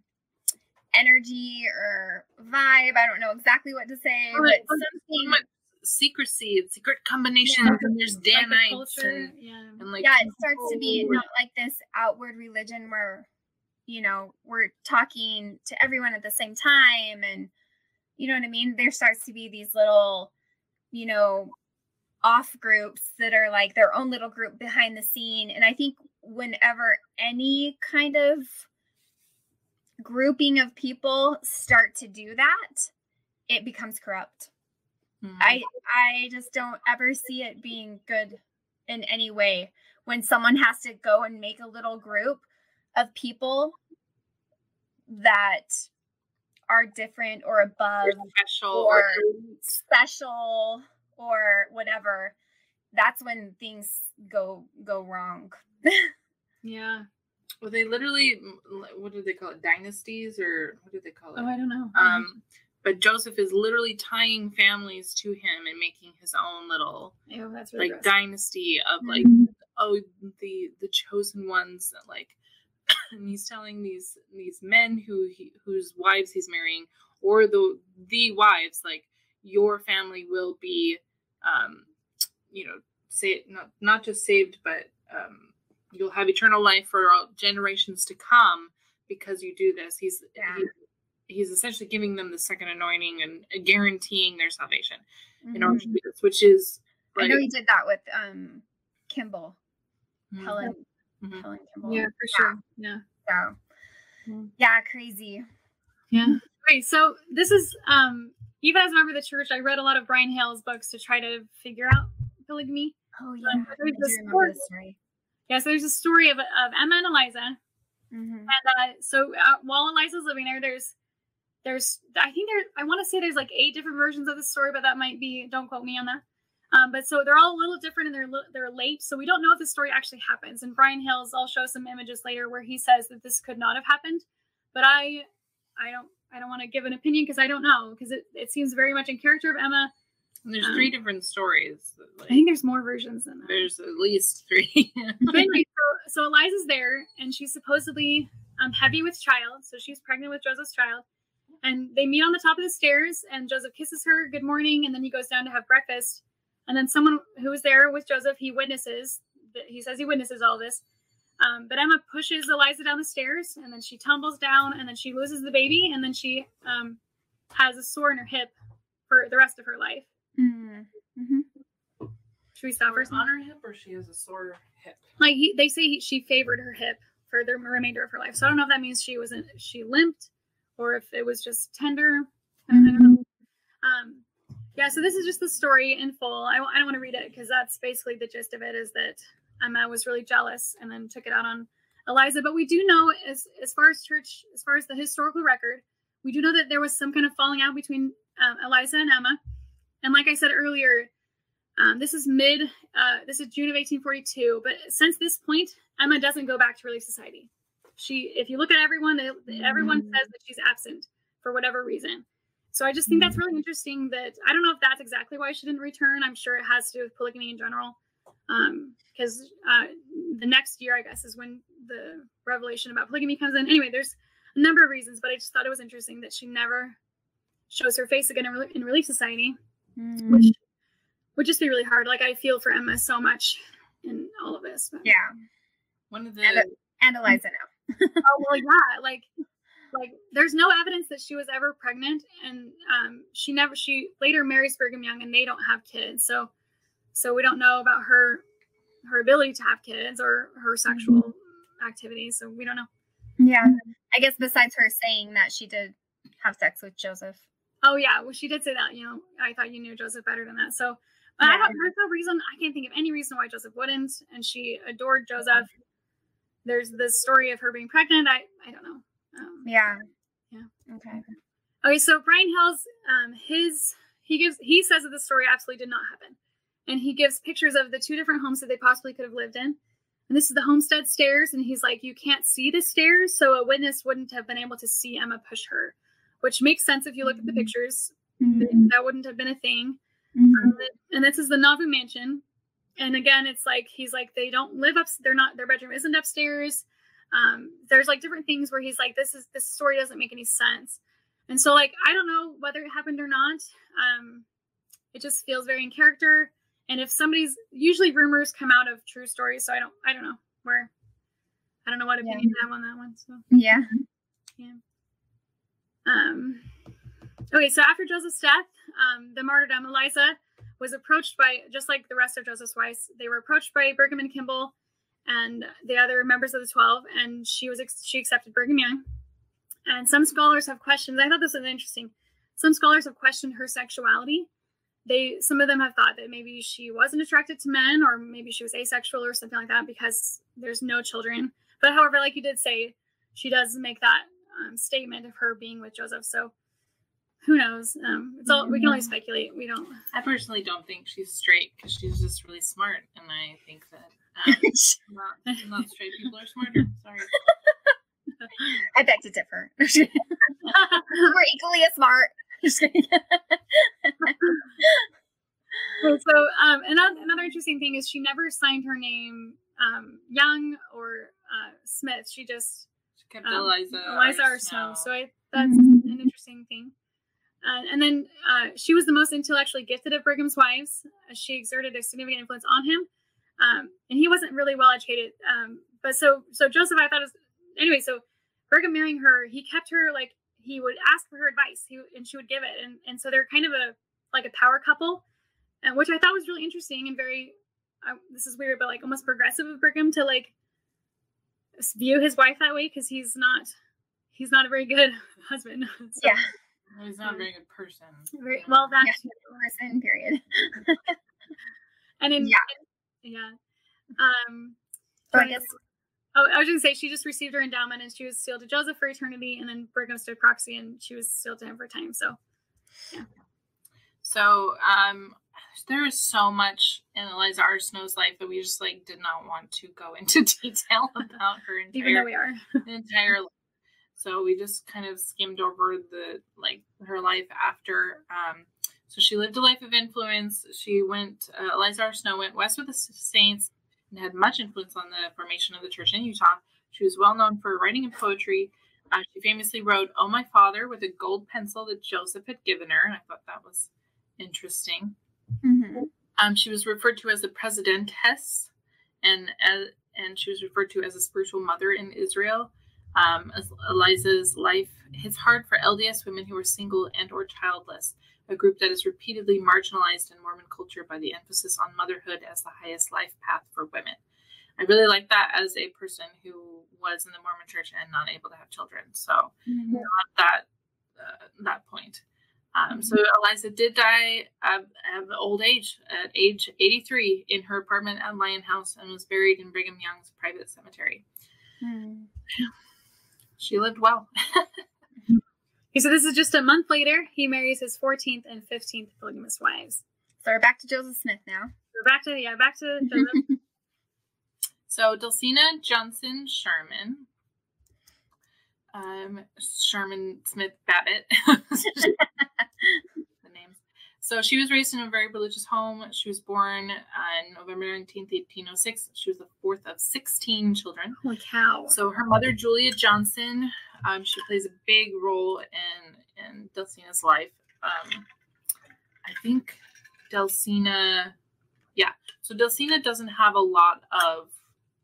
energy or vibe. I don't know exactly what to say, Or- but or something. much secrecy and secret combinations, and there's Like the Danites culture, and, yeah. and like yeah, it starts to be people- not like this outward religion where, you know, we're talking to everyone at the same time. And, you know what I mean? There starts to be these little, you know, off groups that are like their own little group behind the scene. And I think whenever any kind of grouping of people start to do that, it becomes corrupt. Mhm. I I just don't ever see it being good in any way when someone has to go and make a little group of people that are different or above or special or or special or whatever that's when things go go wrong [LAUGHS] Yeah. Well, they literally what do they call it dynasties or what do they call it Oh, I don't know. um but joseph is literally tying families to him and making his own little Ew, that's really like gross. dynasty of like Mhm. oh the the chosen ones that like [COUGHS] and he's telling these these men who he, whose wives he's marrying or the the wives like your family will be um you know say not not just saved but um you'll have eternal life for generations to come because you do this he's Yeah. he, he's essentially giving them the second anointing and guaranteeing their salvation Mhm. in order to do this, which is I know he did that with um Kimball, Mhm. Helen, Mhm. Helen Kimball. Yeah, for sure. Yeah. So, Mhm. yeah, crazy. Yeah. Great. so this is um even as a member of the church, I read a lot of Brian Hales' books to try to figure out polygamy. Oh yeah, yeah, I there's do this remember story- this story. Yeah, so there's a story of, of Emma and Eliza. Mhm. And uh, so uh, while Eliza's living there, there's there's I think there I want to say there's like eight different versions of the story, but that might be don't quote me on that. Um, but so they're all a little different and they're they're late, so we don't know if the story actually happens. And Brian Hales, I'll show some images later where he says that this could not have happened, but I I don't I don't want to give an opinion because I don't know because it, it seems very much in character of Emma. And there's Um, three different stories. that, I think there's more versions than that. there's at least three. [LAUGHS] But anyway, so, so Eliza's there, and she's supposedly um, heavy with child. So she's pregnant with Joseph's child. And they meet on the top of the stairs, and Joseph kisses her, good morning, and then he goes down to have breakfast. And then someone who was there with Joseph, he witnesses, he says he witnesses all this. Um, but Emma pushes Eliza down the stairs, and then she tumbles down, and then she loses the baby, and then she um, has a sore in her hip for the rest of her life. Mhm. Mhm. Should we stop for a on her hip, or she has a sore hip. like he, they say he, she favored her hip for the remainder of her life. So I don't know if that means she wasn't she limped or if it was just tender. I don't, I don't know. Um, yeah. So this is just the story in full. I, I don't want to read it because that's basically the gist of it. Is that Emma was really jealous and then took it out on Eliza. But we do know as as far as church, as far as the historical record, we do know that there was some kind of falling out between um, Eliza and Emma. And like I said earlier, um, this is mid, uh, this is June of 1842. But since this point, Emma doesn't go back to Relief Society. She, if you look at everyone, they, everyone Mm. says that she's absent for whatever reason. So I just think that's really interesting. That I don't know if that's exactly why she didn't return. I'm sure it has to do with polygamy in general. Because uh, the next year, I guess, is when the revelation about polygamy comes in. Anyway, there's a number of reasons, but I just thought it was interesting that she never shows her face again in Relief Society Mhm. which would just be really hard. Like I feel for Emma so much in all of this. But, Yeah, One of the And and Eliza now. [LAUGHS] Oh well, yeah. Like, like there's no evidence that she was ever pregnant, and um, she never. She later marries Brigham Young, and they don't have kids. So, so we don't know about her her ability to have kids or her sexual activities. So we don't know. Yeah, I guess besides her saying that she did have sex with Joseph. Oh yeah, well she did say that. You know, I thought you knew Joseph better than that. So but I Yeah. don't, there's no reason. I can't think of any reason why Joseph wouldn't. And she adored Joseph. There's this story of her being pregnant. I I don't know. Um, Yeah. Yeah. Okay. Okay, so Brian Hales' um his he gives he says that the story absolutely did not happen. And he gives pictures of the two different homes that they possibly could have lived in. And this is the homestead stairs, and he's like, You can't see the stairs, so a witness wouldn't have been able to see Emma push her. Which makes sense if you look at the Mhm. pictures. Mhm. That wouldn't have been a thing. Mhm. Um, and this is the Nauvoo mansion. And again, it's like he's like they don't live up. They're not. Their bedroom isn't upstairs. Um, there's like different things where he's like, this is this story doesn't make any sense. And so like I don't know whether it happened or not. Um, it just feels very in character. And if somebody's usually rumors come out of true stories, so I don't I don't know where. I don't know what Yeah. opinion to have on that one. So. Yeah, yeah. Um, okay, so after Joseph's death, um, the martyrdom, Eliza was approached by, just like the rest of Joseph's wives, they were approached by Brigham and Kimball and the other members of the Twelve, and she was she accepted Brigham Young. And some scholars have questioned. I thought this was interesting. Some scholars have questioned her sexuality. They some of them have thought that maybe she wasn't attracted to men, or maybe she was asexual or something like that because there's no children. But however, like you did say, she does make that um, statement of her being with Joseph. So who knows? Um, it's all we can only speculate. We don't. I personally don't think she's straight because she's just really smart, and I think that um, [LAUGHS] not, not straight people are smarter. Sorry. [LAUGHS] I beg to differ. [LAUGHS] We're equally as smart. Just kidding. so um, another another interesting thing is she never signed her name um, Young or uh, Smith. She just She kept Um, Eliza. Eliza or or Snow. Snow. So I, that's Mhm. an interesting thing. Uh, and then uh, she was the most intellectually gifted of Brigham's wives. Uh, She exerted a significant influence on him, um, and he wasn't really well educated. Um, but so so Joseph, I thought was anyway. So Brigham marrying her, he kept her like he would ask for her advice he, and she would give it and, and so they're kind of a like a power couple and which i thought was really interesting and very uh, this is weird but like almost progressive of brigham to like view his wife that way because he's not he's not a very good [LAUGHS] husband. [LAUGHS] So, yeah. He's not a very good person. very, well that's yeah, person period. [LAUGHS] And in yeah. yeah. Um so I guess Oh, I was going to say she just received her endowment and she was sealed to Joseph for eternity, and then Brigham stood proxy and she was sealed to him for time. So, yeah. So, um, there is so much in Eliza R. Snow's life that we just like did not want to go [LAUGHS] into detail about her entire, [LAUGHS] even though we are [LAUGHS] entire life. So we just kind of skimmed over the like her life after. Um, so she lived a life of influence. She went. Uh, Eliza R. Snow went west with the saints and had much influence on the formation of the church in Utah. She was well known for writing and poetry. Uh, she famously wrote "Oh My Father" with a gold pencil that Joseph had given her, and I thought that was interesting. Mm-hmm. Um, she was referred to as the presidentess, and as, and she was referred to as a spiritual mother in Israel. Um, Eliza's life hits hard for LDS women who are single and or childless, a group that is repeatedly marginalized in Mormon culture by the emphasis on motherhood as the highest life path for women. I really like that as a person who was in the Mormon church and not able to have children. So Mm-hmm. that uh, that point. Um, so Eliza did die of, of old age at age 83 in her apartment at Lion House and was buried in Brigham Young's private cemetery. Mm. She lived well. [LAUGHS] Okay, so this is just a month later. He marries his 14th and 15th polygamous wives. So we're back to Joseph Smith now. We're back to yeah, back to [LAUGHS] Joseph. So Delcena Johnson Sherman, um, Sherman Smith Babbitt, [LAUGHS] the names. So she was raised in a very religious home. She was born on November 19th, 1806. She was the fourth of 16 children. Holy cow! So her mother, Julia Johnson, um, she plays a big role in in Delcena's life. Um, I think Delcena, yeah. So Delcena doesn't have a lot of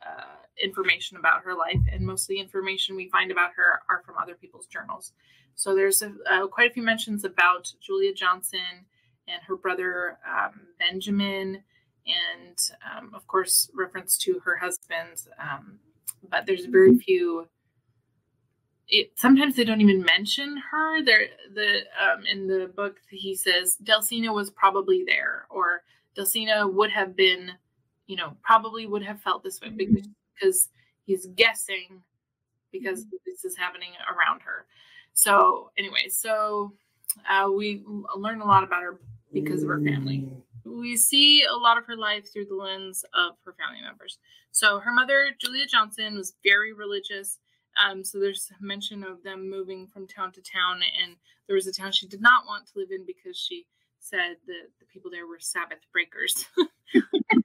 uh, information about her life, and most of the information we find about her are from other people's journals. So there's a, uh, quite a few mentions about Julia Johnson and her brother um, Benjamin, and um, of course reference to her husband. Um, but there's very few. It, sometimes they don't even mention her. There, the um, in the book he says Delcena was probably there, or Delcena would have been, you know, probably would have felt this way because, because he's guessing because this is happening around her. So anyway, so uh, we learn a lot about her because of her family. We see a lot of her life through the lens of her family members. So her mother, Julia Johnson, was very religious. Um, so there's mention of them moving from town to town, and there was a town she did not want to live in because she said that the people there were Sabbath breakers. [LAUGHS]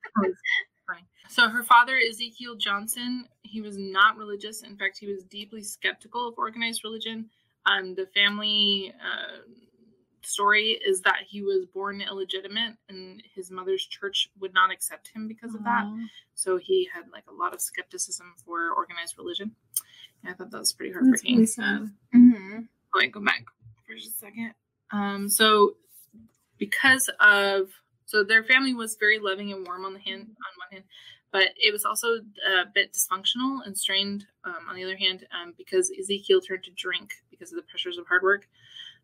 so her father, Ezekiel Johnson, he was not religious. In fact, he was deeply skeptical of organized religion. Um, the family uh, story is that he was born illegitimate, and his mother's church would not accept him because of that. So he had like a lot of skepticism for organized religion. And I thought that was pretty That's heartbreaking. really sad. Mm-hmm. Wait, go back for just a second. Um, so because of so their family was very loving and warm on the hand on one hand, but it was also a bit dysfunctional and strained um, on the other hand um, because Ezekiel turned to drink because of the pressures of hard work.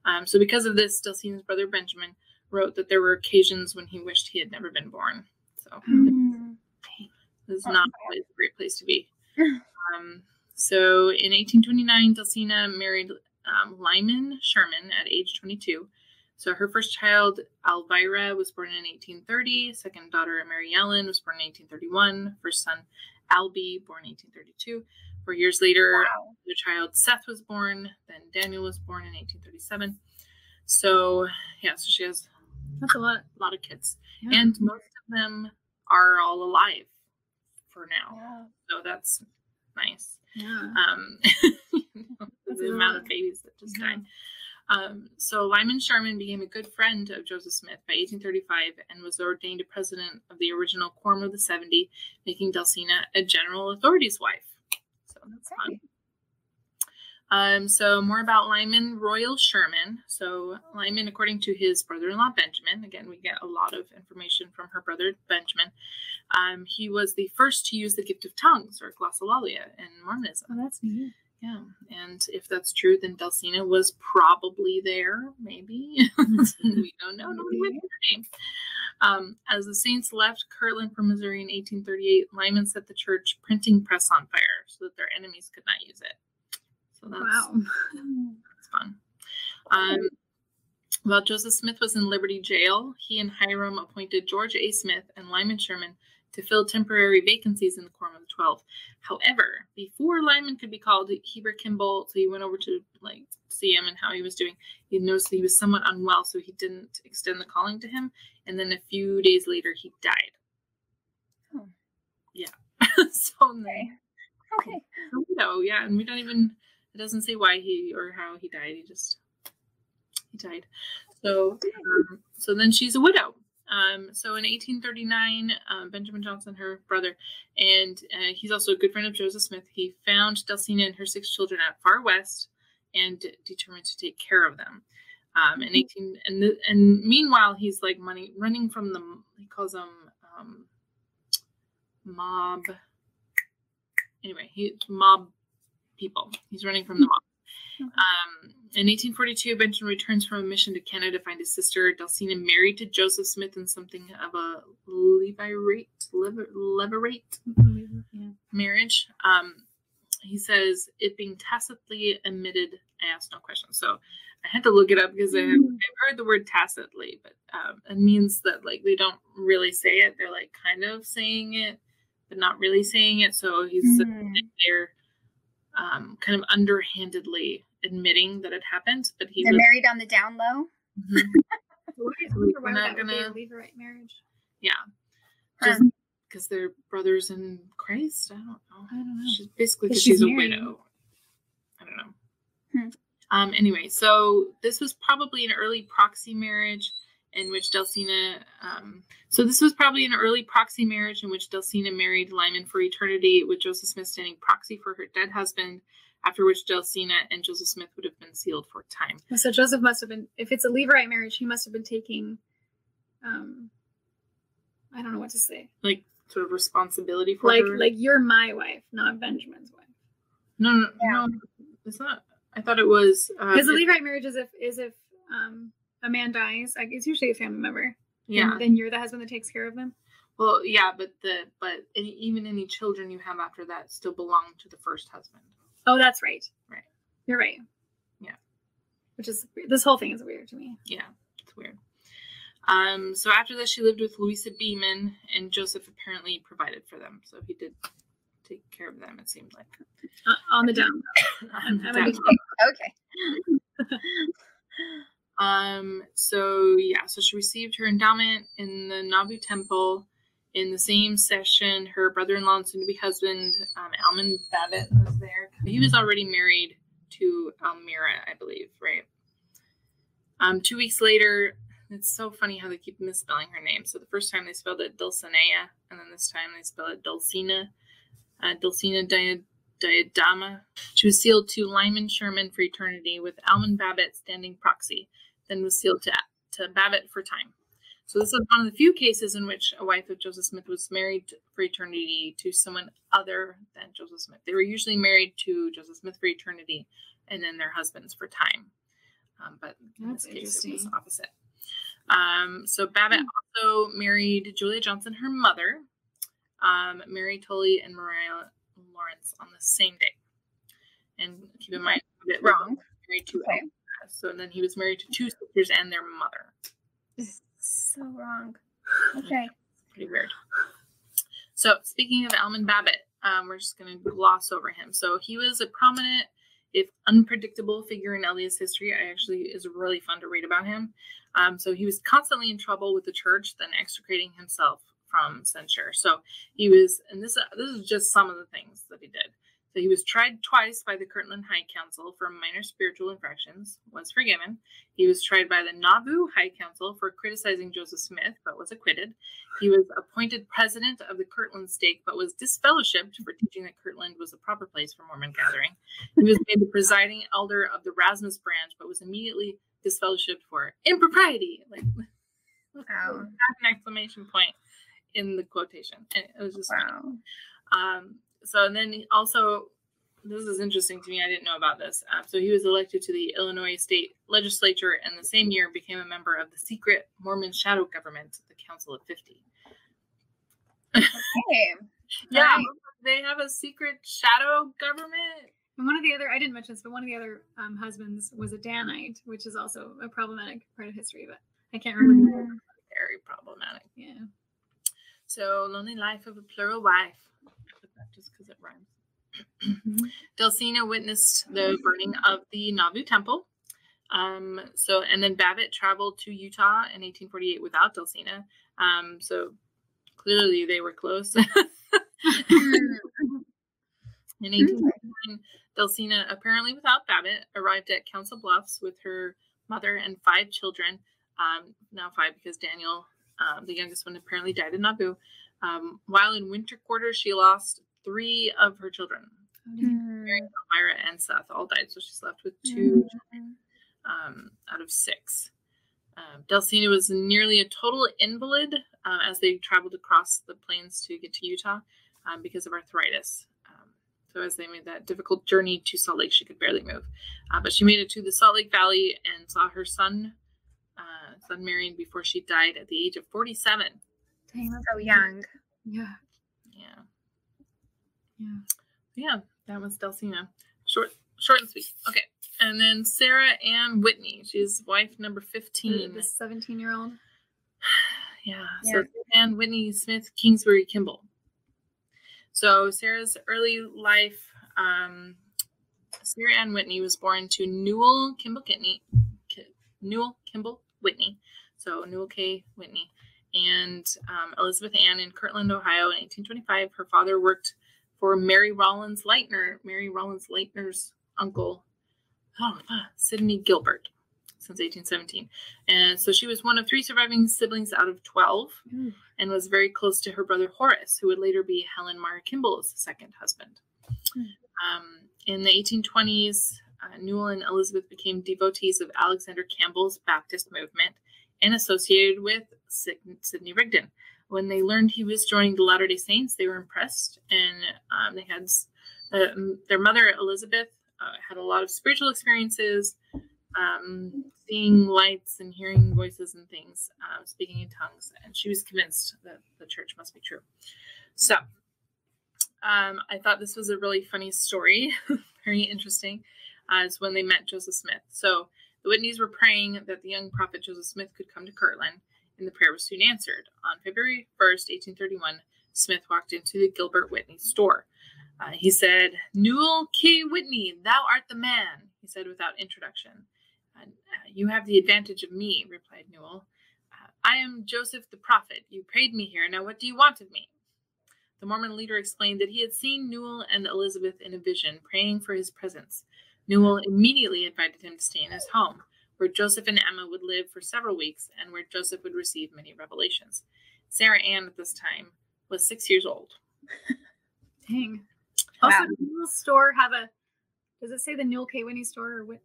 Um, so because of this, Delcena's brother Benjamin wrote that there were occasions when he wished he had never been born. So Mm-hmm. it's not always a great place to be. [LAUGHS] Um, so in 1829, Delcena married um, Lyman Sherman at age 22. So her first child, Elvira, was born in 1830. Second daughter, Mary Ellen, was born in 1831. First son, Albie, born in 1832. Four years later, Wow. the child Seth was born. Then Daniel was born in 1837. So yeah, so she has That's a lot. a lot of kids, Yeah. and most of them are all alive for now. Yeah. So that's nice. Yeah. Um, [LAUGHS] you know, That's the amount of babies that just died. Um, so Lyman Sherman became a good friend of Joseph Smith by 1835 and was ordained a president of the original Quorum of the 70, making Delcena a general authority's wife. So that's fun. Um, so more about Lyman Royal Sherman. So Lyman, according to his brother-in-law Benjamin, again we get a lot of information from her brother Benjamin. Um, he was the first to use the gift of tongues or glossolalia in Mormonism. Oh, that's neat. Yeah, and if that's true, then Delcena was probably there. Maybe [LAUGHS] we don't know. Nobody went her name. Um, as the Saints left Kirtland for Missouri in 1838, Lyman set the church printing press on fire so that their enemies could not use it. So that's, Wow. [LAUGHS] that's fun. Um, while Joseph Smith was in Liberty Jail, he and Hyrum appointed George A. Smith and Lyman Sherman to fill temporary vacancies in the Quorum of the Twelve. However, before Lyman could be called, Heber Kimball, so he went over to like see him and how he was doing. He noticed that he was somewhat unwell, so he didn't extend the calling to him. And then a few days later, he died. Oh. Yeah. [LAUGHS] so Okay. Okay. no, yeah, and we don't even. It doesn't say why he or how he died. He just he died. So um, so then she's a widow. Um, so in 1839, um, Benjamin Johnson, her brother, and uh, he's also a good friend of Joseph Smith. He found Delcena and her six children at Far West and determined to take care of them. Um, in 18 and the, and meanwhile he's like money running from the he calls them um, mob. Anyway, he mob people. He's running from the mob. Um, in 1842, Benjamin returns from a mission to Canada to find his sister Delcena married to Joseph Smith in something of a levirate, lever, levirate Yeah. marriage. Um, he says it being tacitly admitted. I asked no questions, so I had to look it up because I have, Mm. I've heard the word tacitly, but um, it means that like they don't really say it. They're like kind of saying it, but not really saying it. So he's Hmm. they're um, kind of underhandedly admitting that it happened, but he They're was married on the down low. Mhm. [LAUGHS] Why, I Like, wonder we're not that would be a gonna- levirate marriage. yeah, Huh. just because they're brothers in Christ. I don't know. I don't know. She's basically because she's, she's a widow. I don't know. Hmm. Um. Anyway, so this was probably an early proxy marriage in which Delcena. Um. So this was probably an early proxy marriage in which Delcena married Lyman for eternity, with Joseph Smith standing proxy for her dead husband. After which Delcena and Joseph Smith would have been sealed for time. So Joseph must have been, if it's a levirate marriage, he must have been taking, um, I don't know what to say. Like sort of responsibility for Like, her. like you're my wife, not Benjamin's wife. no, no, Yeah. no, it's not. I thought it was. Uh, Because a if- levirate marriage is if is if um a man dies, like it's usually a family member. yeah. And then you're the husband that takes care of them. Well, yeah, but the but any, even any children you have after that still belong to the first husband. Oh, that's right. Right. You're right. Yeah. Which is this whole thing is weird to me. Yeah, it's weird. Um, so after this, she lived with Louisa Beaman, and Joseph apparently provided for them. So he did take care of them. It seemed like. Uh, on the [COUGHS] down. Um, I'm Okay. [LAUGHS] Um, so yeah, so she received her endowment in the Nauvoo Temple. In the same session, her brother-in-law and soon-to-be husband, um, Almon Babbitt, was there. He was already married to Almira, I believe, right? Um, two weeks later, it's so funny how they keep misspelling her name. So the first time they spelled it Dulcinea, and then this time they spell it Dulcina, uh, Dulcina Dia- Diadama. She was sealed to Lyman Sherman for eternity, with Almon Babbitt standing proxy. Then was sealed to to Babbitt for time. So this is one of the few cases in which a wife of Joseph Smith was married for eternity to someone other than Joseph Smith. They were usually married to Joseph Smith for eternity, and then their husbands for time. Um, but in That's this case, it was opposite. Um, so Babbitt also married Julia Johnson, her mother, um, Mary Tully, and Mariah Lawrence on the same day. And keep in mind, Babbitt was Wrong. married to Okay. So and then he was married to two sisters and their mother. So wrong. [SIGHS] Okay. Pretty weird. So speaking of Almon Babbitt, um, we're just going to gloss over him. So he was a prominent, if unpredictable, figure in LDS history. I actually is really fun to read about him. Um, so he was constantly in trouble with the church, then extricating himself from censure. So he was, and this this is just some of the things that he did. So he was tried twice by the Kirtland High Council for minor spiritual infractions, was forgiven. He was tried by the Nauvoo High Council for criticizing Joseph Smith, but was acquitted. He was appointed president of the Kirtland stake, but was disfellowshipped for teaching that Kirtland was the proper place for Mormon gathering. He was made the presiding elder of the Ramus branch, but was immediately disfellowshipped for impropriety. Like, [LAUGHS] Wow. an exclamation point in the quotation. And it was just. Wow. Um, so and then also, this is interesting to me. I didn't know about this. Um, so he was elected to the Illinois State Legislature, and the same year became a member of the secret Mormon shadow government, the Council of Fifty. Okay. [LAUGHS] Yeah, Right. they have a secret shadow government. And one of the other, I didn't mention this, but one of the other um, husbands was a Danite, which is also a problematic part of history, but I can't remember. Mm. Very problematic. Yeah. So lonely life of a plural wife. I put that just because it rhymes. Delcena witnessed the burning of the Nauvoo temple. Um, so and then Babbitt traveled to Utah in 1848 without Delcena. Um, so clearly they were close. [LAUGHS] [LAUGHS] in 1849, Delcena, apparently without Babbitt, arrived at Council Bluffs with her mother and five children. Um, now five because Daniel, um, the youngest one, apparently died in Nauvoo. Um, while in winter quarters, she lost three of her children. Mm. Mary, Elmira, and Seth all died, so she's left with two um, out of six. Um, Delcena was nearly a total invalid uh, as they traveled across the plains to get to Utah um, because of arthritis. Um, so as they made that difficult journey to Salt Lake, she could barely move. Uh, but she made it to the Salt Lake Valley and saw her son, uh, son married before she died at the age of 47. Dang, that's So young. Yeah. Yeah. Yeah. Yeah, that was Delcena. Short, short and sweet. Okay. And then Sarah Ann Whitney. She's wife number 15. The 17 year old. [SIGHS] Yeah. Yeah. So Ann Whitney Smith Kingsbury Kimball. So Sarah's early life, um, Sarah Ann Whitney was born to Newell Kimball Whitney, Newell Kimball Whitney. So Newell K. Whitney and um, Elizabeth Ann in Kirtland, Ohio in 1825. Her father worked for Mary Rollins Lightner, Mary Rollins Lightner's uncle, oh, Sidney Gilbert, since 1817. And so she was one of three surviving siblings out of 12 Mm. and was very close to her brother Horace, who would later be Helen Mar Kimball's second husband. Mm. Um, in the 1820s, uh, Newell and Elizabeth became devotees of Alexander Campbell's Baptist movement and associated with Sid- Sidney Rigdon. When they learned he was joining the Latter day Saints, they were impressed, and um, they had uh, their mother, Elizabeth, uh, had a lot of spiritual experiences um, seeing lights and hearing voices and things, uh, speaking in tongues, and she was convinced that the church must be true. So, um, I thought this was a really funny story, [LAUGHS] very interesting, is when they met Joseph Smith. So, the Whitneys were praying that the young prophet Joseph Smith could come to Kirtland, and the prayer was soon answered. On February 1st, 1831, Smith walked into the Gilbert Whitney store. Uh, he said, Newell K. Whitney, thou art the man, he said without introduction. Uh, you have the advantage of me, replied Newell. Uh, I am Joseph the prophet. You prayed me here. Now, what do you want of me? The Mormon leader explained that he had seen Newell and Elizabeth in a vision, praying for his presence. Newell immediately invited him to stay in his home, where Joseph and Emma would live for several weeks and where Joseph would receive many revelations. Sarah Ann at this time was six years old. [LAUGHS] Dang. Also, Wow. does the Newell store have a? Does it say the Newell K. Whitney store or what?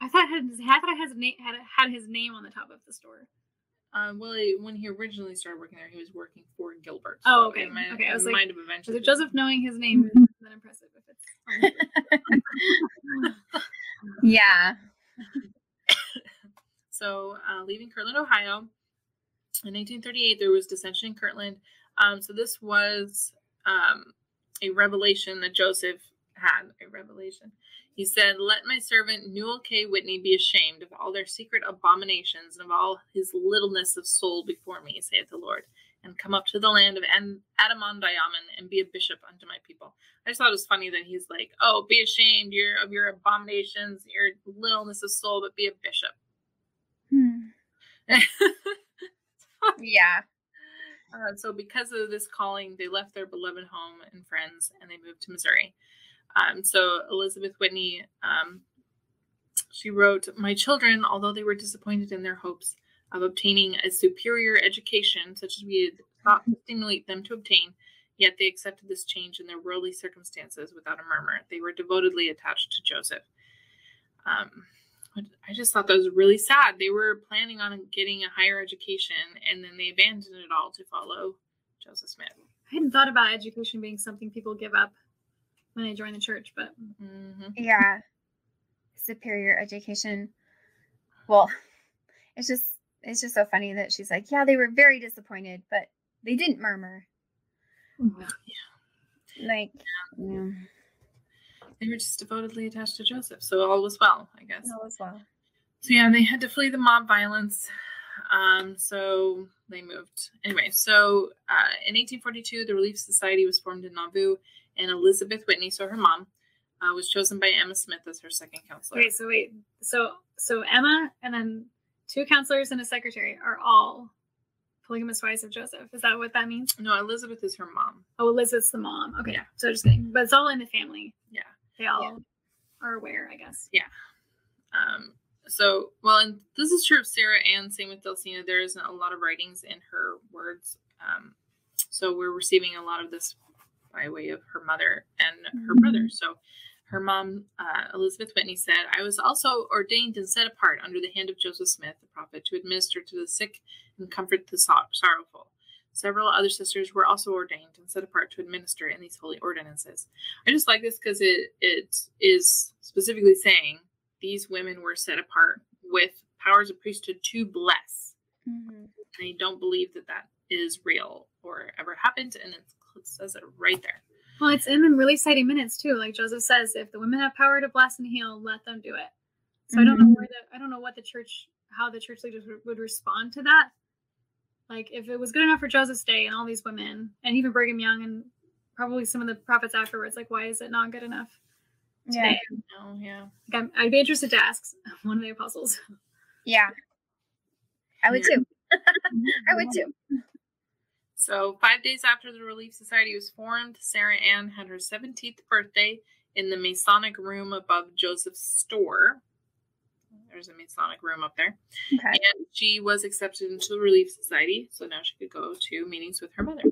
I thought it had. I thought it has a name. Had had his name on the top of the store. Um, well, when he originally started working there, he was working for Gilbert. Oh, okay. Might, Okay, I was like, might have So eventually. Joseph knowing his name Mhm. is then impressive if it's. [LAUGHS] Yeah. [LAUGHS] So, uh, leaving Kirtland, Ohio, in 1838, there was dissension in Kirtland. Um, so this was um, a revelation that Joseph had. A revelation. He said, "Let my servant Newell K. Whitney be ashamed of all their secret abominations and of all his littleness of soul before me, saith the Lord, and come up to the land of An- Adam-ondi-Ahman and be a bishop unto my people." I just thought it was funny that he's like, "Oh, be ashamed of your abominations, your littleness of soul, but be a bishop." Hmm. [LAUGHS] Yeah. Uh, so, because of this calling, they left their beloved home and friends and they moved to Missouri. Um, so Elizabeth Whitney, um, she wrote, My children, although they were disappointed in their hopes of obtaining a superior education, such as we had thought to stimulate them to obtain, yet they accepted this change in their worldly circumstances without a murmur. They were devotedly attached to Joseph. Um, I just thought that was really sad. They were planning on getting a higher education and then they abandoned it all to follow Joseph Smith. I hadn't thought about education being something people give up when they join the church, but Mm-hmm. Yeah. Superior education. Well, it's just it's just so funny that she's like, yeah, they were very disappointed, but they didn't murmur. Yeah, Like, yeah, They were just devotedly attached to Joseph, so all was well, I guess. all as well. So yeah, they had to flee the mob violence. Um, so they moved. Anyway, so uh, in 1842, the Relief Society was formed in Nauvoo, and Elizabeth Whitney, so her mom, uh, was chosen by Emma Smith as her second counselor. wait, so wait, so so Emma and then two counselors and a secretary are all polygamous wives of Joseph. Is that what that means? No, Elizabeth is her mom. Oh, Elizabeth's the mom. Okay, Yeah. so just kidding, but it's all in the family. Yeah. They all Yeah. are aware, I guess. Yeah. Um, so, well, and this is true of Sarah and same with Delcena. There isn't a lot of writings in her words. Um, so we're receiving a lot of this by way of her mother and her brother. So her mom, uh, Elizabeth Whitney, said, I was also ordained and set apart under the hand of Joseph Smith, the prophet, to administer to the sick and comfort the sor- sorrowful. Several other sisters were also ordained and set apart to administer in these holy ordinances. I just like this because it it is specifically saying these women were set apart with powers of priesthood to bless. Mhm. I don't believe that that is real or ever happened, and it says it right there. Well, it's in the really exciting minutes too. Like Joseph says, if the women have power to bless and heal, let them do it. So I don't know Mhm. where the I don't know what the church how the church leaders would respond to that. Like if it was good enough for Joseph's day and all these women and even Brigham Young and probably some of the prophets afterwards, like why is it not good enough Yeah. today? Oh yeah. Like, I'm, I'd be interested to ask [LAUGHS] one of the apostles. Yeah. I would Yeah. too. [LAUGHS] I would too. So five days after the Relief Society was formed, Sarah Ann had her 17th birthday in the Masonic room above Joseph's store. There's a Masonic room up there. Okay. And she was accepted into the Relief Society, so now she could go to meetings with her mother.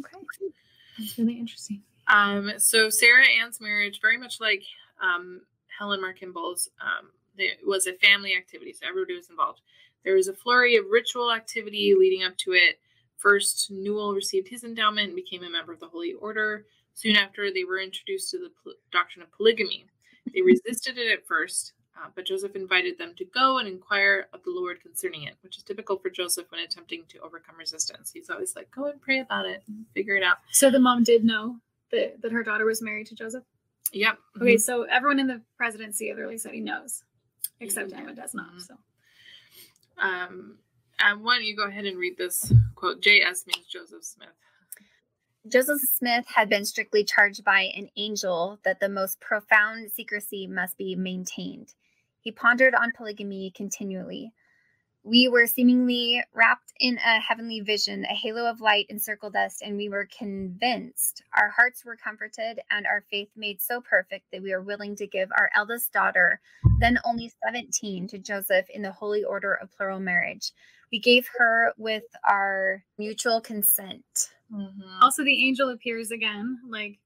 Okay. It's really interesting. Um, so Sarah Ann's marriage, very much like um, Helen Mar Kimball's, um, it was a family activity, so everybody was involved. There was a flurry of ritual activity leading up to it. First, Newell received his endowment and became a member of the Holy Order. Soon after, they were introduced to the doctrine of polygamy. They resisted it at first, uh, but Joseph invited them to go and inquire of the Lord concerning it, which is typical for Joseph when attempting to overcome resistance. He's always like, go and pray about it and figure it out. So the mom did know that, that her daughter was married to Joseph. Yep. Okay, so everyone in the presidency of the Relief Society knows, except Yeah. Emma does not. Mhm. So Um, and why don't you go ahead and read this quote? J.S. means Joseph Smith. Joseph Smith had been strictly charged by an angel that the most profound secrecy must be maintained. He pondered on polygamy continually. We were seemingly wrapped in a heavenly vision, a halo of light encircled us, and we were convinced. Our hearts were comforted, and our faith made so perfect that we were willing to give our eldest daughter, then only 17, to Joseph in the holy order of plural marriage. We gave her with our mutual consent. Mm-hmm. also the angel appears again. Like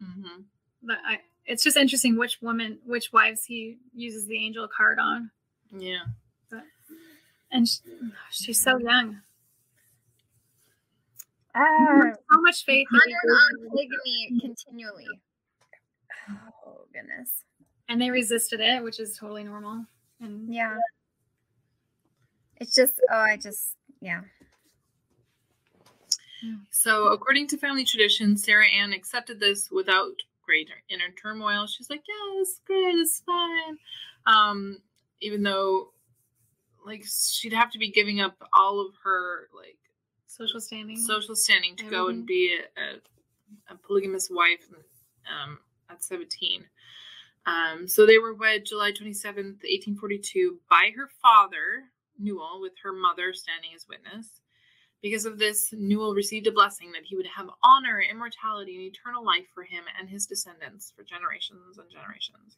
Mm-hmm. but I, it's just interesting which woman, which wives he uses the angel card on, Yeah. and she, she's so young. Ah, How much faith? did he pondered on polygamy continually. Oh goodness. and they resisted it, which is totally normal. And Yeah. It's just oh I just yeah. So, according to family tradition, Sarah Ann accepted this without great inner turmoil. She's like, "Yeah, it's great, it's fine," um, even though, like, she'd have to be giving up all of her like social standing. social standing to go and be a, a, a polygamous wife um, at 17. Um, so they were wed July 27th, 1842, by her father, Newell, with her mother standing as witness. Because of this, Newell received a blessing that he would have honor, immortality, and eternal life for him and his descendants for generations and generations.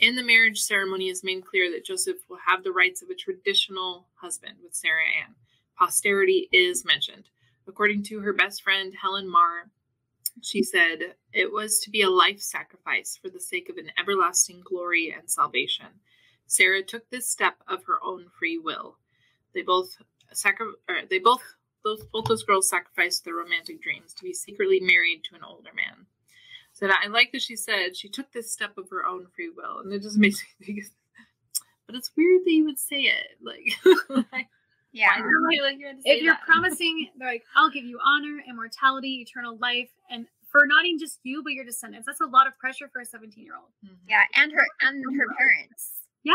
In the marriage ceremony is made clear that Joseph will have the rights of a traditional husband with Sarah Ann. Posterity is mentioned. According to her best friend Helen Mar, she said, It was to be a life sacrifice for the sake of an everlasting glory and salvation. Sarah took this step of her own free will. They both sacri- they both both both those girls sacrificed their romantic dreams to be secretly married to an older man. So that I like that she said she took this step of her own free will, and it just makes me think. [LAUGHS] But it's weird that you would say it, like, [LAUGHS] Yeah. why do you, like, you to say if you're that? [LAUGHS] promising, they're like, I'll give you honor, immortality, eternal life, and for not even just you, but your descendants. That's a lot of pressure for a 17 year old. Mhm. Yeah, and her and her parents. Yeah,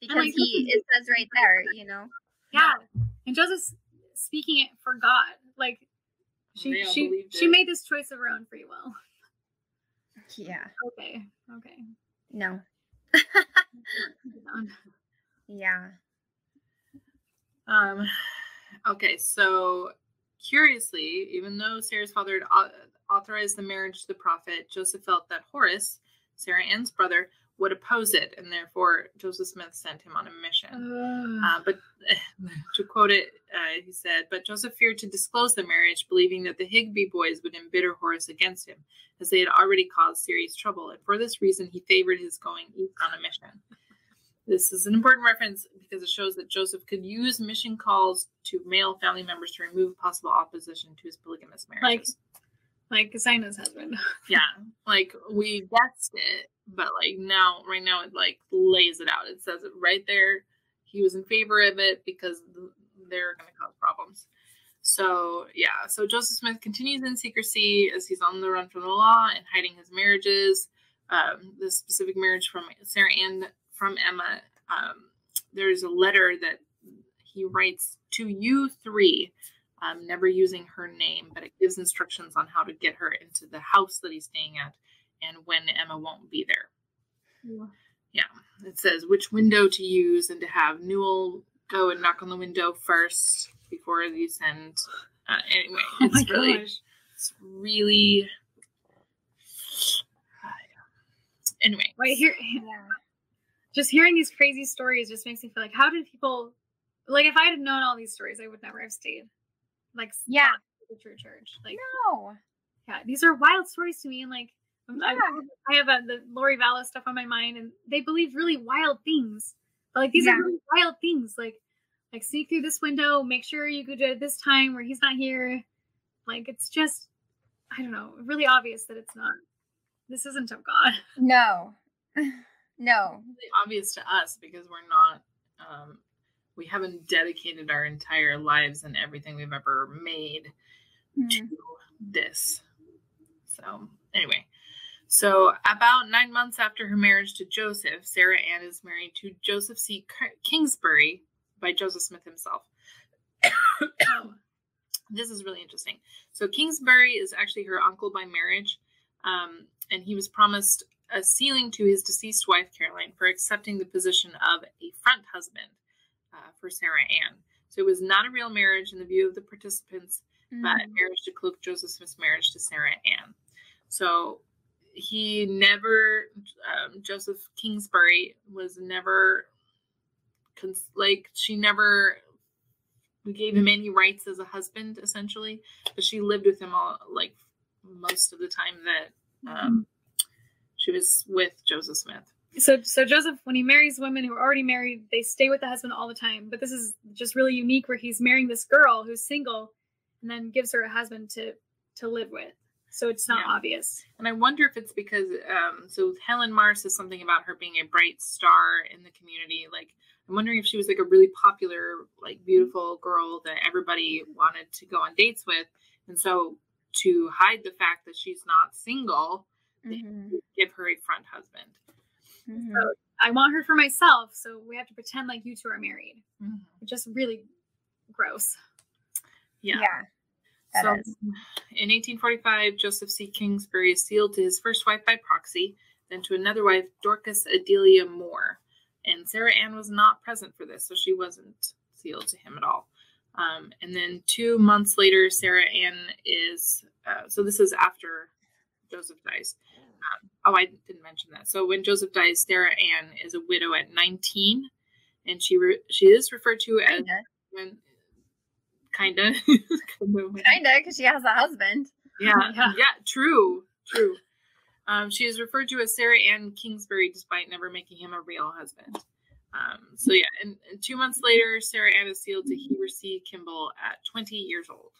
Because like, he it says right there, you know. yeah. And Joseph's speaking it for God. Like, she They all she she it. made this choice of her own free will. Yeah. Okay, okay. No. Yeah. Um, okay, so curiously, even though Sarah's father had authorized the marriage to the prophet, Joseph felt that Horace, Sarah Ann's brother, would oppose it, and therefore Joseph Smith sent him on a mission. uh, Uh, but to quote it, uh, he said, But Joseph feared to disclose the marriage, believing that the Higbee boys would embitter Horace against him, as they had already caused serious trouble, and for this reason he favored his going east on a mission. This is an important reference because it shows that Joseph could use mission calls to male family members to remove possible opposition to his polygamous marriages. like Zina's husband. [LAUGHS] yeah, like we guessed it, but like now, right now, it like lays it out. It says it right there. He was in favor of it because they're going to cause problems. So yeah, so Joseph Smith continues in secrecy as he's on the run from the law and hiding his marriages. Um, the specific marriage from Sarah Ann from Emma. Um, there's a letter that he writes to you three, um, never using her name, but it gives instructions on how to get her into the house that he's staying at and when Emma won't be there. Yeah, it says which window to use and to have Newell go and knock on the window first before you send. Uh, anyway, Oh it's really, gosh. it's really. Anyway, Wait, here, Yeah. just hearing these crazy stories just makes me feel like, how did people, like, if I had known all these stories, I would never have stayed. Like, Yeah. not the true church. Like, No. yeah, these are wild stories to me. And like, I, Yeah. I have uh the Lori Vallow stuff on my mind, and they believe really wild things. But like, these Yeah. are really wild things. Like, like sneak through this window, make sure you go to this time where he's not here. Like, it's just, I don't know, really obvious that it's not. This isn't of God. No. [LAUGHS] No. really obvious to us because we're not um, we haven't dedicated our entire lives and everything we've ever made Hmm. to this so anyway so about nine months after her marriage to joseph sarah ann is married to joseph C. kingsbury by joseph smith himself [COUGHS] this is really interesting. So Kingsbury is actually her uncle by marriage, um, and he was promised a sealing to his deceased wife Caroline for accepting the position of a front husband uh, for Sarah Ann. So it was not a real marriage in the view of the participants, but Mm. marriage to cloak Joseph Smith's marriage to Sarah Ann. So he never, um, Joseph Kingsbury was never, cons- like, she never gave him any rights as a husband, essentially. But she lived with him all, like, most of the time that um, she was with Joseph Smith. So, so Joseph, when he marries women who are already married, they stay with the husband all the time. But this is just really unique, where he's marrying this girl who's single, and then gives her a husband to to live with. So it's not Yeah. obvious. And I wonder if it's because, um, so Helen Mars says something about her being a bright star in the community. Like, I'm wondering if she was like a really popular, like beautiful girl that everybody wanted to go on dates with. And so to hide the fact that she's not single, Mhm. give her a front husband. Mhm. I want her for myself, so we have to pretend like you two are married. Mm-hmm. Just really gross. Yeah. Yeah. so is. in 1845, Joseph C. Kingsbury is sealed to his first wife by proxy, then to another wife, Dorcas Adelia Moore. And Sarah Ann was not present for this, so she wasn't sealed to him at all. Um, and then two months later, Sarah Ann is, uh, so this is after Joseph dies. Um, oh, I didn't mention that. So when Joseph dies, Sarah Ann is a widow at 19, and she re- she is referred to as Kinda. when, kinda, [LAUGHS] Kinda, because she has a husband. yeah, [LAUGHS] Yeah. yeah, true, true. Um, she is referred to as Sarah Ann Kingsbury, despite never making him a real husband. Um, so yeah, and, and two months later, Sarah Ann is sealed to Heber C. Kimball at 20 years old.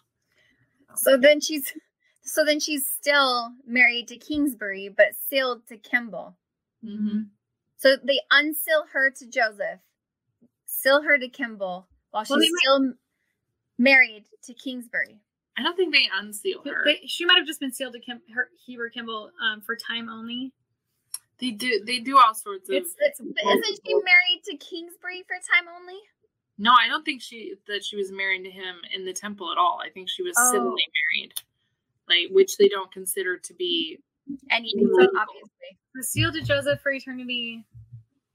So then she's so then she's still married to Kingsbury, but sealed to Kimball. Mm-hmm. So they unseal her to Joseph, seal her to Kimball, while she's Well, they might- still married to Kingsbury. I don't think they unseal her. They, she might have just been sealed to Kim, her, Heber Kimball um, for time only. They do they do all sorts of. It's it's But isn't she married to Kingsbury for time only? no, I don't think she that she was married to him in the temple at all. I think she was Oh. civilly married, like which they don't consider to be. Anything, Illegal. obviously. was sealed to Joseph for eternity,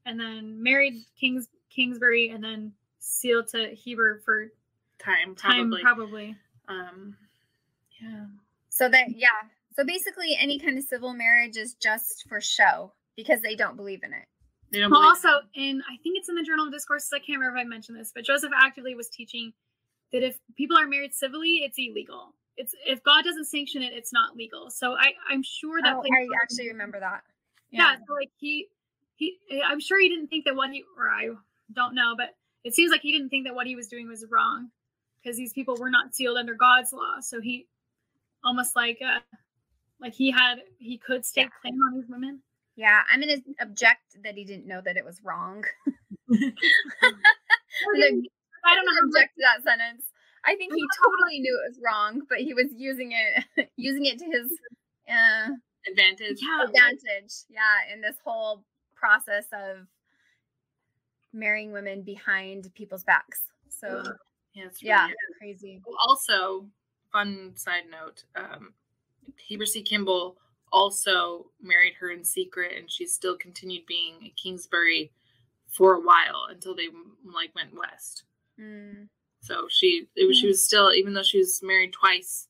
and then married Kings Kingsbury, and then sealed to Heber for Time time probably. probably. Um, yeah. So that yeah. So basically, any kind of civil marriage is just for show because they don't believe in it. They don't Well, believe also, in in I think it's in the Journal of Discourses. I can't remember if I mentioned this, but Joseph actively was teaching that if people are married civilly, it's illegal. It's if God doesn't sanction it, it's not legal. So I I'm sure that Oh, I actually remember that. yeah. So like he he I'm sure he didn't think that what he or I don't know, but it seems like he didn't think that what he was doing was wrong because these people were not sealed under God's law. So he almost like uh like he had he could stake Yeah. claim on these women. Yeah, I'm gonna object that he didn't know that it was wrong. [LAUGHS] [LAUGHS] I don't know. object to that sentence. I think he totally knew it was wrong, but he was using it [LAUGHS] using it to his uh, advantage. Yeah, advantage. Yeah, in this whole process of marrying women behind people's backs. So Yeah, it's really yeah, crazy. Also, fun side note: um, Heber C. Kimball also married her in secret, and she still continued being at Kingsbury for a while until they like went west. Mm. So she it was, she was still even though she was married twice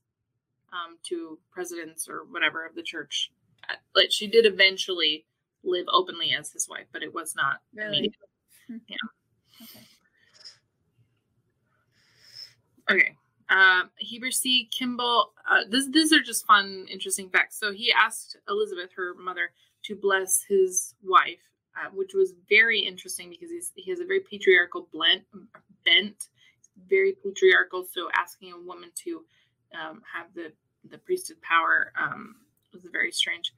um, to presidents or whatever of the church, uh, like she did eventually live openly as his wife, but it was not Really? immediate. Hmm. Yeah. Okay. Okay. Um, Heber C. Kimball. Uh, this, these are just fun, interesting facts. So he asked Elizabeth, her mother, to bless his wife, uh, which was very interesting because he's, he has a very patriarchal blend, bent, very patriarchal. So asking a woman to um, have the the priesthood power um, was very strange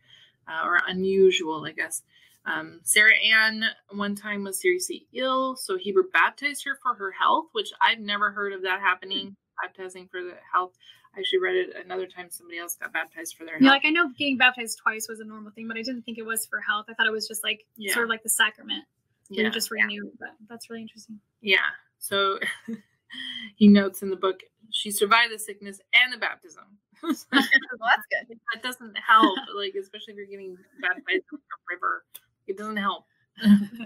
uh, or unusual, I guess. Um, Sarah Ann one time was seriously ill, so Heber baptized her for her health, which I've never heard of that happening. Baptizing for the health. I actually read it another time. Somebody else got baptized for their Yeah, like I know getting baptized twice was a normal thing, but I didn't think it was for health. I thought it was just like Yeah. sort of like the sacrament. Yeah. yeah, just renewed, but that's really interesting. yeah. So [LAUGHS] [LAUGHS] he notes in the book she survived the sickness and the baptism. [LAUGHS] [LAUGHS] well, that's good. that doesn't help, like especially if you're getting baptized in a river. It doesn't help. Yeah.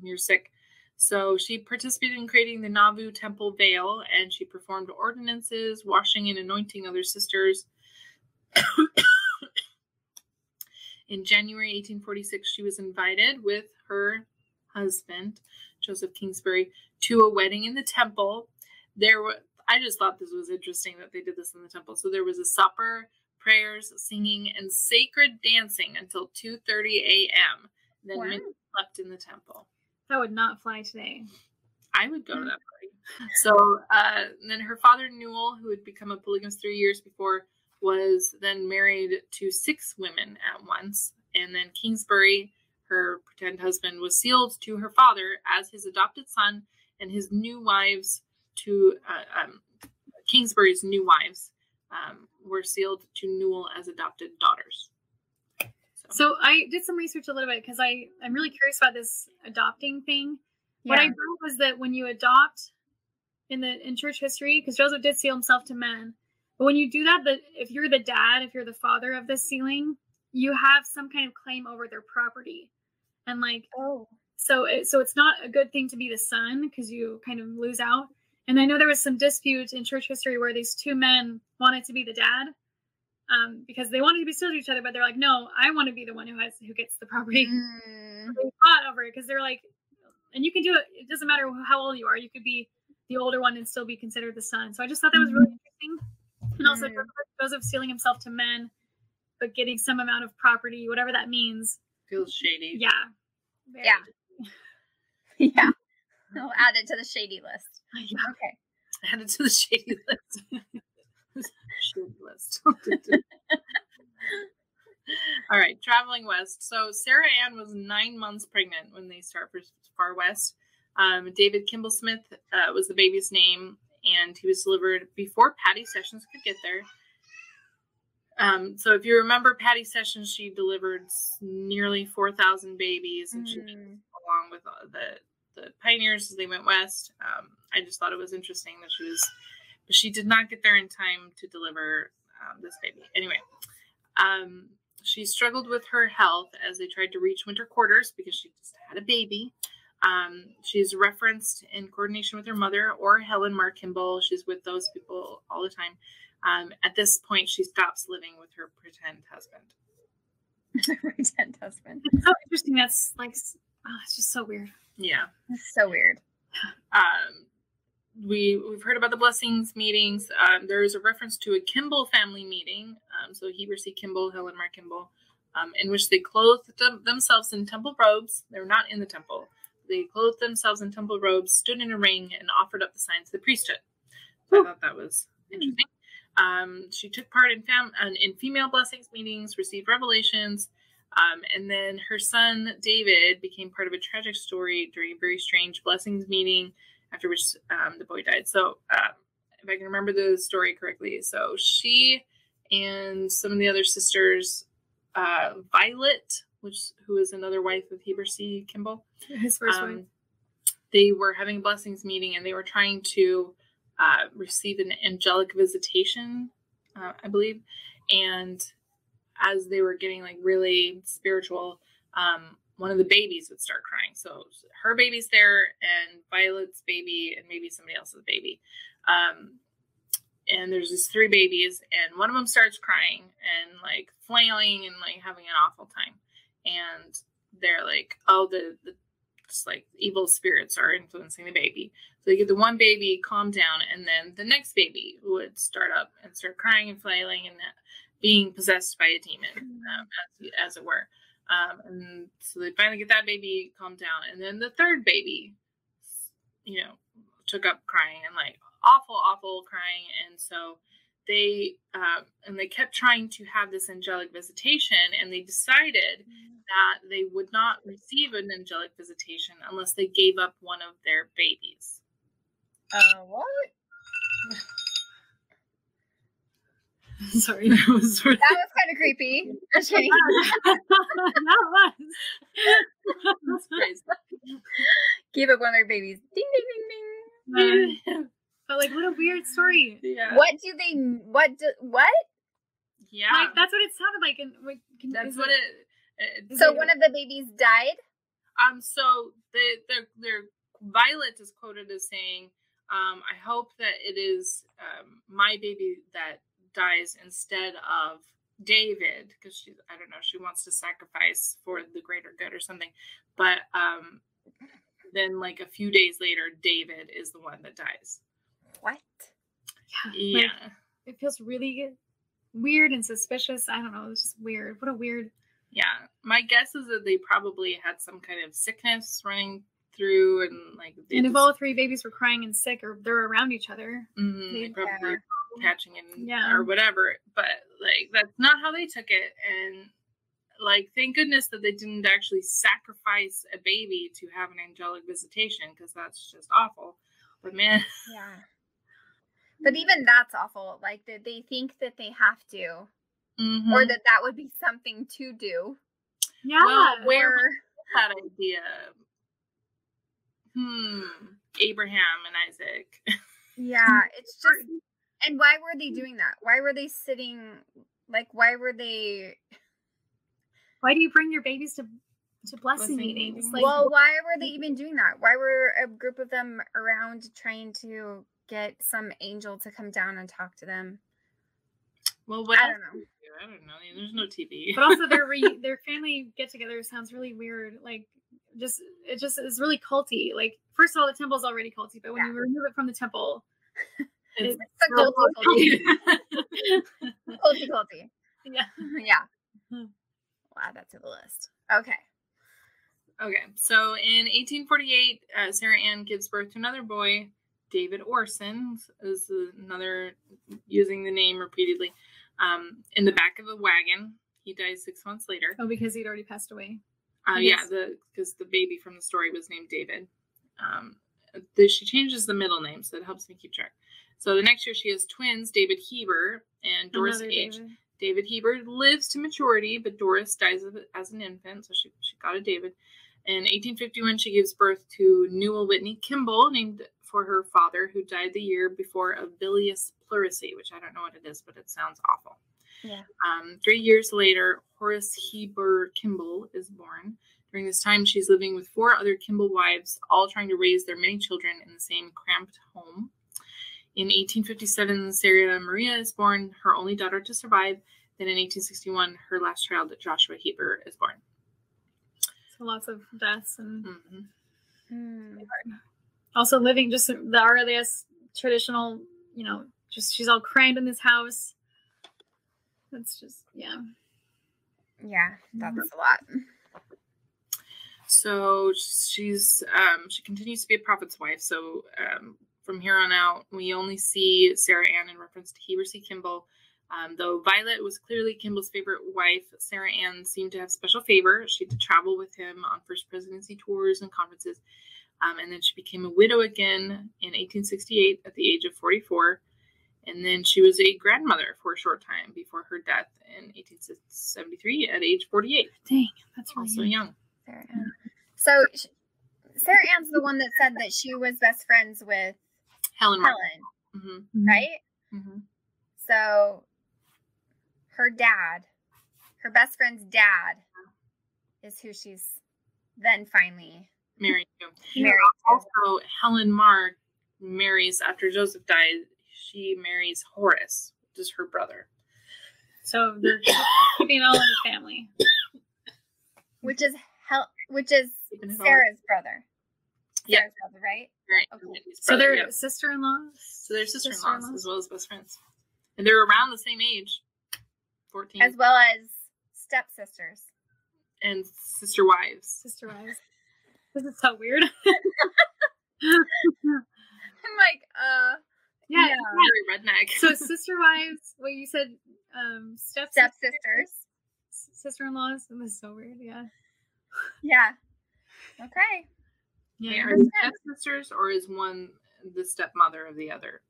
you're sick. So she participated in creating the Nauvoo Temple veil and she performed ordinances, washing and anointing other sisters. [COUGHS] in January 1846, she was invited with her husband, Joseph Kingsbury, to a wedding in the temple. There were I just thought this was interesting that they did this in the temple. So there was a supper, prayers, singing, and sacred dancing until 2:30 a.m. Then Wow. men slept in the temple. That would not fly today. I would go to that party. So uh, then her father Newell, who had become a polygamist three years before, was then married to six women at once. And then Kingsbury, her pretend husband, was sealed to her father as his adopted son, and his new wives to uh, um, Kingsbury's new wives um, were sealed to Newell as adopted daughters. So I did some research a little bit because I I'm really curious about this adopting thing. What I Yeah. read was that when you adopt in the in church history, because Joseph did seal himself to men, but when you do that, that if you're the dad, if you're the father of the sealing, you have some kind of claim over their property, and like Oh. so it, so it's not a good thing to be the son because you kind of lose out. And I know there was some dispute in church history where these two men wanted to be the dad um, because they wanted to be still to each other, but they're like, no, I want to be the one who has who gets the property. Mm. [LAUGHS] They fought over it because they're like, and you can do it. It doesn't matter how old you are. You could be the older one and still be considered the son. So I just thought that was really interesting. And also Mm. Joseph stealing himself to men, but getting some amount of property, whatever that means. Feels shady. Yeah. Very- Yeah. [LAUGHS] Yeah. I'll [LAUGHS] add it to the shady list. Yeah. Okay. it to the shady [LAUGHS] list. shady list. [LAUGHS] All right, traveling west. So Sarah Ann was nine months pregnant when they start for Far West. Um, David Kimball Smith uh, was the baby's name, and he was delivered before Patty Sessions could get there. Um, so if you remember Patty Sessions, she delivered nearly 4,000 babies, and she Mm. along with uh, the the pioneers as they went west. Um, I just thought it was interesting that she was, but she did not get there in time to deliver um, this baby. Anyway, um, she struggled with her health as they tried to reach winter quarters because she just had a baby. Um, she's referenced in coordination with her mother or Helen Mar Kimball. She's with those people all the time. Um, at this point, she stops living with her pretend husband. [LAUGHS] Pretend husband. It's so interesting. That's like, oh, it's just so weird. Yeah. That's so weird. um, we we've heard about the blessings meetings. Um, there is a reference to a Kimball family meeting. Um, so Heber C. Kimball, Helen Mar Kimball, um, in which they clothed them, themselves in temple robes. They were not in the temple. They clothed themselves in temple robes, stood in a ring, and offered up the signs of the priesthood. So I thought that was interesting. Um, she took part in fam- in female blessings meetings, received revelations, um, and then her son David became part of a tragic story during a very strange blessings meeting, after which um, the boy died. So, um, if I can remember the story correctly, so she and some of the other sisters, uh, Violet, which who is another wife of Heber C. Kimball, His first wife. um, they were having a blessings meeting and they were trying to uh, receive an angelic visitation, uh, I believe. And as they were getting like really spiritual, um, one of the babies would start crying. So her baby's there, and Violet's baby, and maybe somebody else's baby. Um, and there's these three babies, and one of them starts crying and like flailing and like having an awful time. And they're like, "Oh, the, the just like evil spirits are influencing the baby." So they get the one baby calm down, and then the next baby would start up and start crying and flailing and being possessed by a demon, um, as, as it were. Um, and so they finally get that baby calmed down, and then the third baby, you know, took up crying and like awful, awful crying, and so they um, and they kept trying to have this angelic visitation, and they decided that they would not receive an angelic visitation unless they gave up one of their babies. Uh, what? [LAUGHS] Sorry. That was really- That was kind of creepy. [LAUGHS] Just kidding. that was. that's crazy. Give up one of their babies. Ding ding ding ding. But like, what a weird story. yeah. What do they? What? Do, what? Yeah. Like that's what it sounded like. And like, can- that's what it. it So one of the babies died. Um. So the their their Violet is quoted as saying, um, "I hope that it is um, my baby that dies instead of David, because she I don't know she wants to sacrifice for the greater good or something." But um, then like a few days later, David is the one that dies. What? Yeah. Yeah. Like, it feels really weird and suspicious. I don't know. It's just weird. What a weird. Yeah, my guess is that they probably had some kind of sickness running through, and like and if just- all three babies were crying and sick, or they're around each other, Mhm, they they- probably Yeah. Were catching it Yeah. or whatever. But like that's not how they took it, and like thank goodness that they didn't actually sacrifice a baby to have an angelic visitation because that's just awful. But man, [LAUGHS] Yeah. But even that's awful. Like that they think that they have to, mhm. or that that would be something to do. yeah. Well, where- Or that idea? Hmm. Abraham and Isaac. [LAUGHS] yeah, it's just. And why were they mm-hmm. doing that? Why were they sitting? Like, why were they? Why do you bring your babies to to blessing Blessing meetings? meetings. Like, well, why were they even doing that? Why were a group of them around trying to get some angel to come down and talk to them. Well, what I don't know. do we do? I don't know. There's no TV. But also their [LAUGHS] re- their family get together sounds really weird. Like just it just is really culty. Like first of all, the temple's already culty, but when Yeah. you remove it from the temple, It's It's a real culty, culty, culty, culty. yeah. [LAUGHS] yeah. We'll add that to the list. Okay. Okay, so in 1848, uh, Sarah Ann gives birth to another boy, David Orson, is another using the name repeatedly, um, in the back of a wagon. He dies six months later. Oh, because he'd already passed away. Uh, yeah, the because the baby from the story was named David. Um, the, she changes the middle name, so it helps me keep track. So the next year she has twins, David Heber and Doris Another H. David. David Heber lives to maturity, but Doris dies of, as an infant, so she, she got a David. In 1851, she gives birth to Newell Whitney Kimball, named for her father, who died the year before of bilious pleurisy, which I don't know what it is, but it sounds awful. Yeah. Um, three years later, Horace Heber Kimball is born. During this time, she's living with four other Kimball wives, all trying to raise their many children in the same cramped home. In 1857, Sarah Maria is born, her only daughter to survive. Then in 1861, her last child, Joshua Heber, is born. So lots of deaths and hmm Hmm. also living just the earliest traditional, you know, just she's all crammed in this house. That's just yeah. Yeah, that's a lot. So she's um, she continues to be a prophet's wife. So um, from here on out, we only see Sarah Ann in reference to Heber C. Kimball. Um, though Violet was clearly Kimball's favorite wife, Sarah Ann seemed to have special favor. She had to travel with him on first presidency tours and conferences. Um, and then she became a widow again in 1868 at the age of 44. And then she was a grandmother for a short time before her death in 1873 at age 48. Dang, that's really Also young. young. Sarah Ann. So Sarah Ann's the one that said that she was best friends with Helen. Helen, hmm right? hmm So her dad, her best friend's dad, is who she's then finally Married to. [LAUGHS] married to. Also, Helen Mar marries after Joseph died. She marries Horace, which is her brother. So they're [COUGHS] keeping all in the family. which is Hel- which is Sarah's brother. Yeah. Sarah's brother, right? Right, Okay. his So they're yeah. sister-in-laws. so they're sister-in-laws sister-in-laws? as well as best friends, and they're around the same age, fourteen, As well as stepsisters. and sister wives. Sister wives. [LAUGHS] This is so weird. [LAUGHS] I'm like, uh, yeah. Yeah. Very redneck. So [LAUGHS] sister wives. What you said? Um, step stepsisters. sister-in-laws. This is so weird. Yeah. Yeah. Okay. Yeah, Yeah. are they stepsisters or is one the stepmother of the other?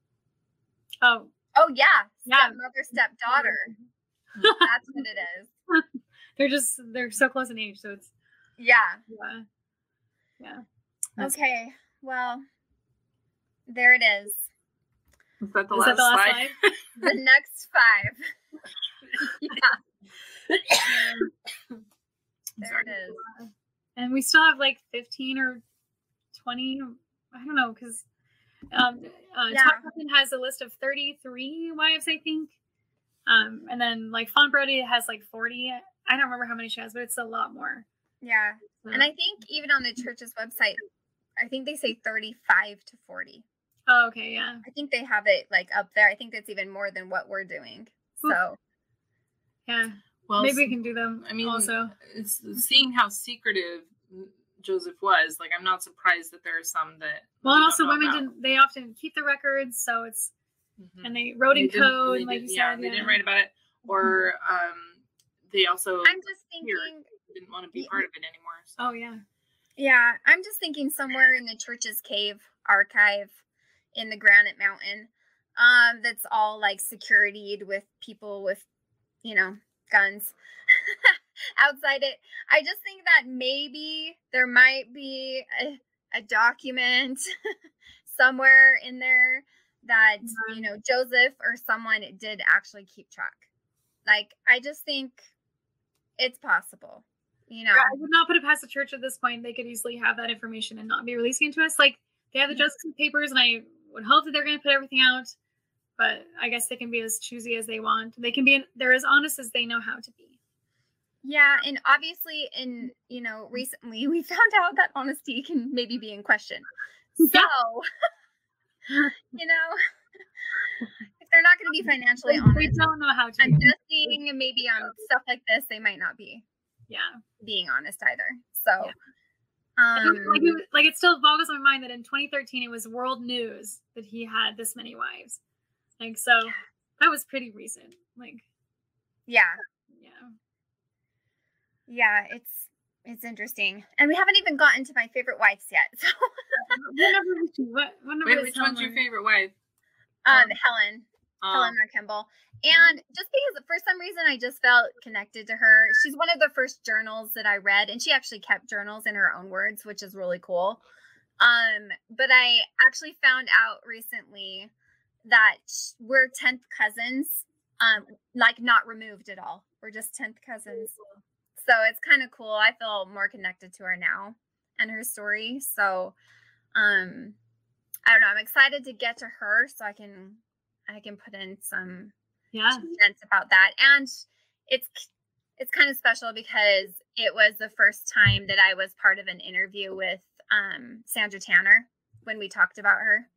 Oh, Oh yeah, Yeah. stepmother, stepdaughter. [LAUGHS] That's what it is. [LAUGHS] they're just they're so close in age, so it's Yeah. yeah, yeah. That's- Okay. Well, there it is. Is that the Is last, that the last slide? slide? [LAUGHS] The next five. yeah. There Sorry. it is. and we still have like 15 or 20 i don't know because um uh, Yeah. Todd Hudson has a list of 33 wives i think um and then like fawn brodie has like 40 i don't remember how many she has but it's a lot more Yeah. So- And I think even on the church's website, I think they say 35 to 40. oh okay yeah I think they have it like up there. I think that's even more than what we're doing. So, yeah Well, maybe we can do them I mean, also it's seeing how secretive Joseph was. Like, I'm not surprised that there are some that. well and also women about. didn't they often keep the records so it's Mhm. and they wrote in They didn't- code they like didn't- you yeah, said they yeah. didn't write about it, or um, they also I'm just thinking didn't want to be part of it anymore. So. oh yeah Yeah, I'm just thinking somewhere in the church's cave archive in the Granite Mountain, um, that's all like securityed with people with, you know, guns [LAUGHS] [LAUGHS] outside it. I just think that maybe there might be a, a document [LAUGHS] somewhere in there that, you mm-hmm. know, Joseph or someone did actually keep track. Like, I just think it's possible, you know. I would not put it past the church at this point. They could easily have that information and not be releasing it to us. Like they have the Yeah. justice papers, and I would hope that they're going to put everything out, but I guess they can be as choosy as they want. They can be they're as honest as they know how to be. Yeah, and obviously, in you know, recently we [LAUGHS] found out that honesty can maybe be in question. So, [LAUGHS] you know, if they're not going to be [LAUGHS] financially honest, they don't know how to. I'm Be. guessing maybe on stuff like this, they might not be Yeah. being honest either. So, Yeah. Um, like, it, like it still boggles my mind that in 2013 it was world news that he had this many wives. Like so, that was pretty recent. Like yeah, yeah. yeah, it's it's interesting, and we haven't even gotten to my favorite wives yet. [LAUGHS] So, What number was? What, what Wait, was which one's your favorite wife? um, Um, Helen, Um, Helen Mar Kimball. And just because for some reason I just felt connected to her. She's one of the first journals that I read, and she actually kept journals in her own words, which is really cool. Um, but I actually found out recently that we're 10th cousins, um, like not removed at all. We're just 10th cousins. So it's kind of cool. I feel more connected to her now and her story. So um I don't know. I'm excited to get to her so I can I can put in some Yeah. sense about that. And it's it's kind of special because it was the first time that I was part of an interview with um, Sandra Tanner when we talked about her.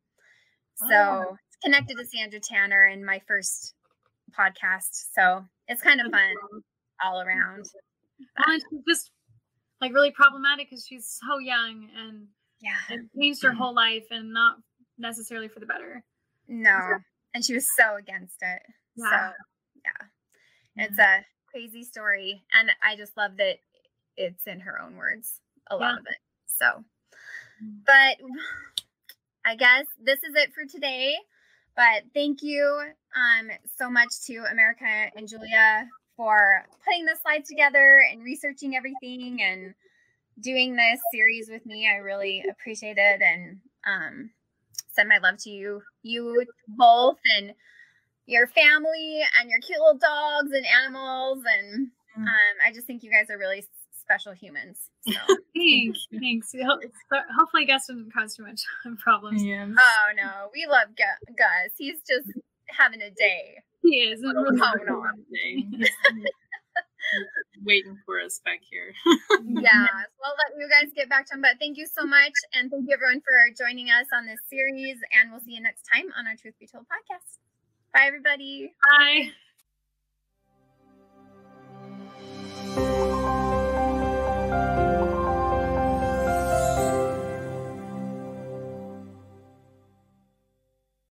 So Oh. it's connected to Sandra Tanner in my first podcast. So it's kind of fun all around. And she's just like really problematic because she's so young and Yeah. it changed her whole life and not necessarily for the better. No. And she was so against it. Yeah. So yeah. It's a crazy story. And I just love that it's in her own words, a lot Yeah. of it. So but I guess this is it for today. But thank you um so much to America and Julia for putting the slides together and researching everything and doing this series with me. I really appreciate it and um send my love to you you both and your family and your cute little dogs and animals and Mm. um I just think you guys are really special humans. So [LAUGHS] Thanks. Thanks. We hope- so hopefully Gus didn't cause too much [LAUGHS] problems. Yeah. Oh no, we love Gus. He's just having a day. He is. Little really- [LAUGHS] tone on. [LAUGHS] Waiting for us back here. Yeah. [LAUGHS] I'll let you guys get back to him. But thank you so much. And thank you everyone for joining us on this series. And we'll see you next time on our Truth Be Told podcast. Bye everybody. Bye.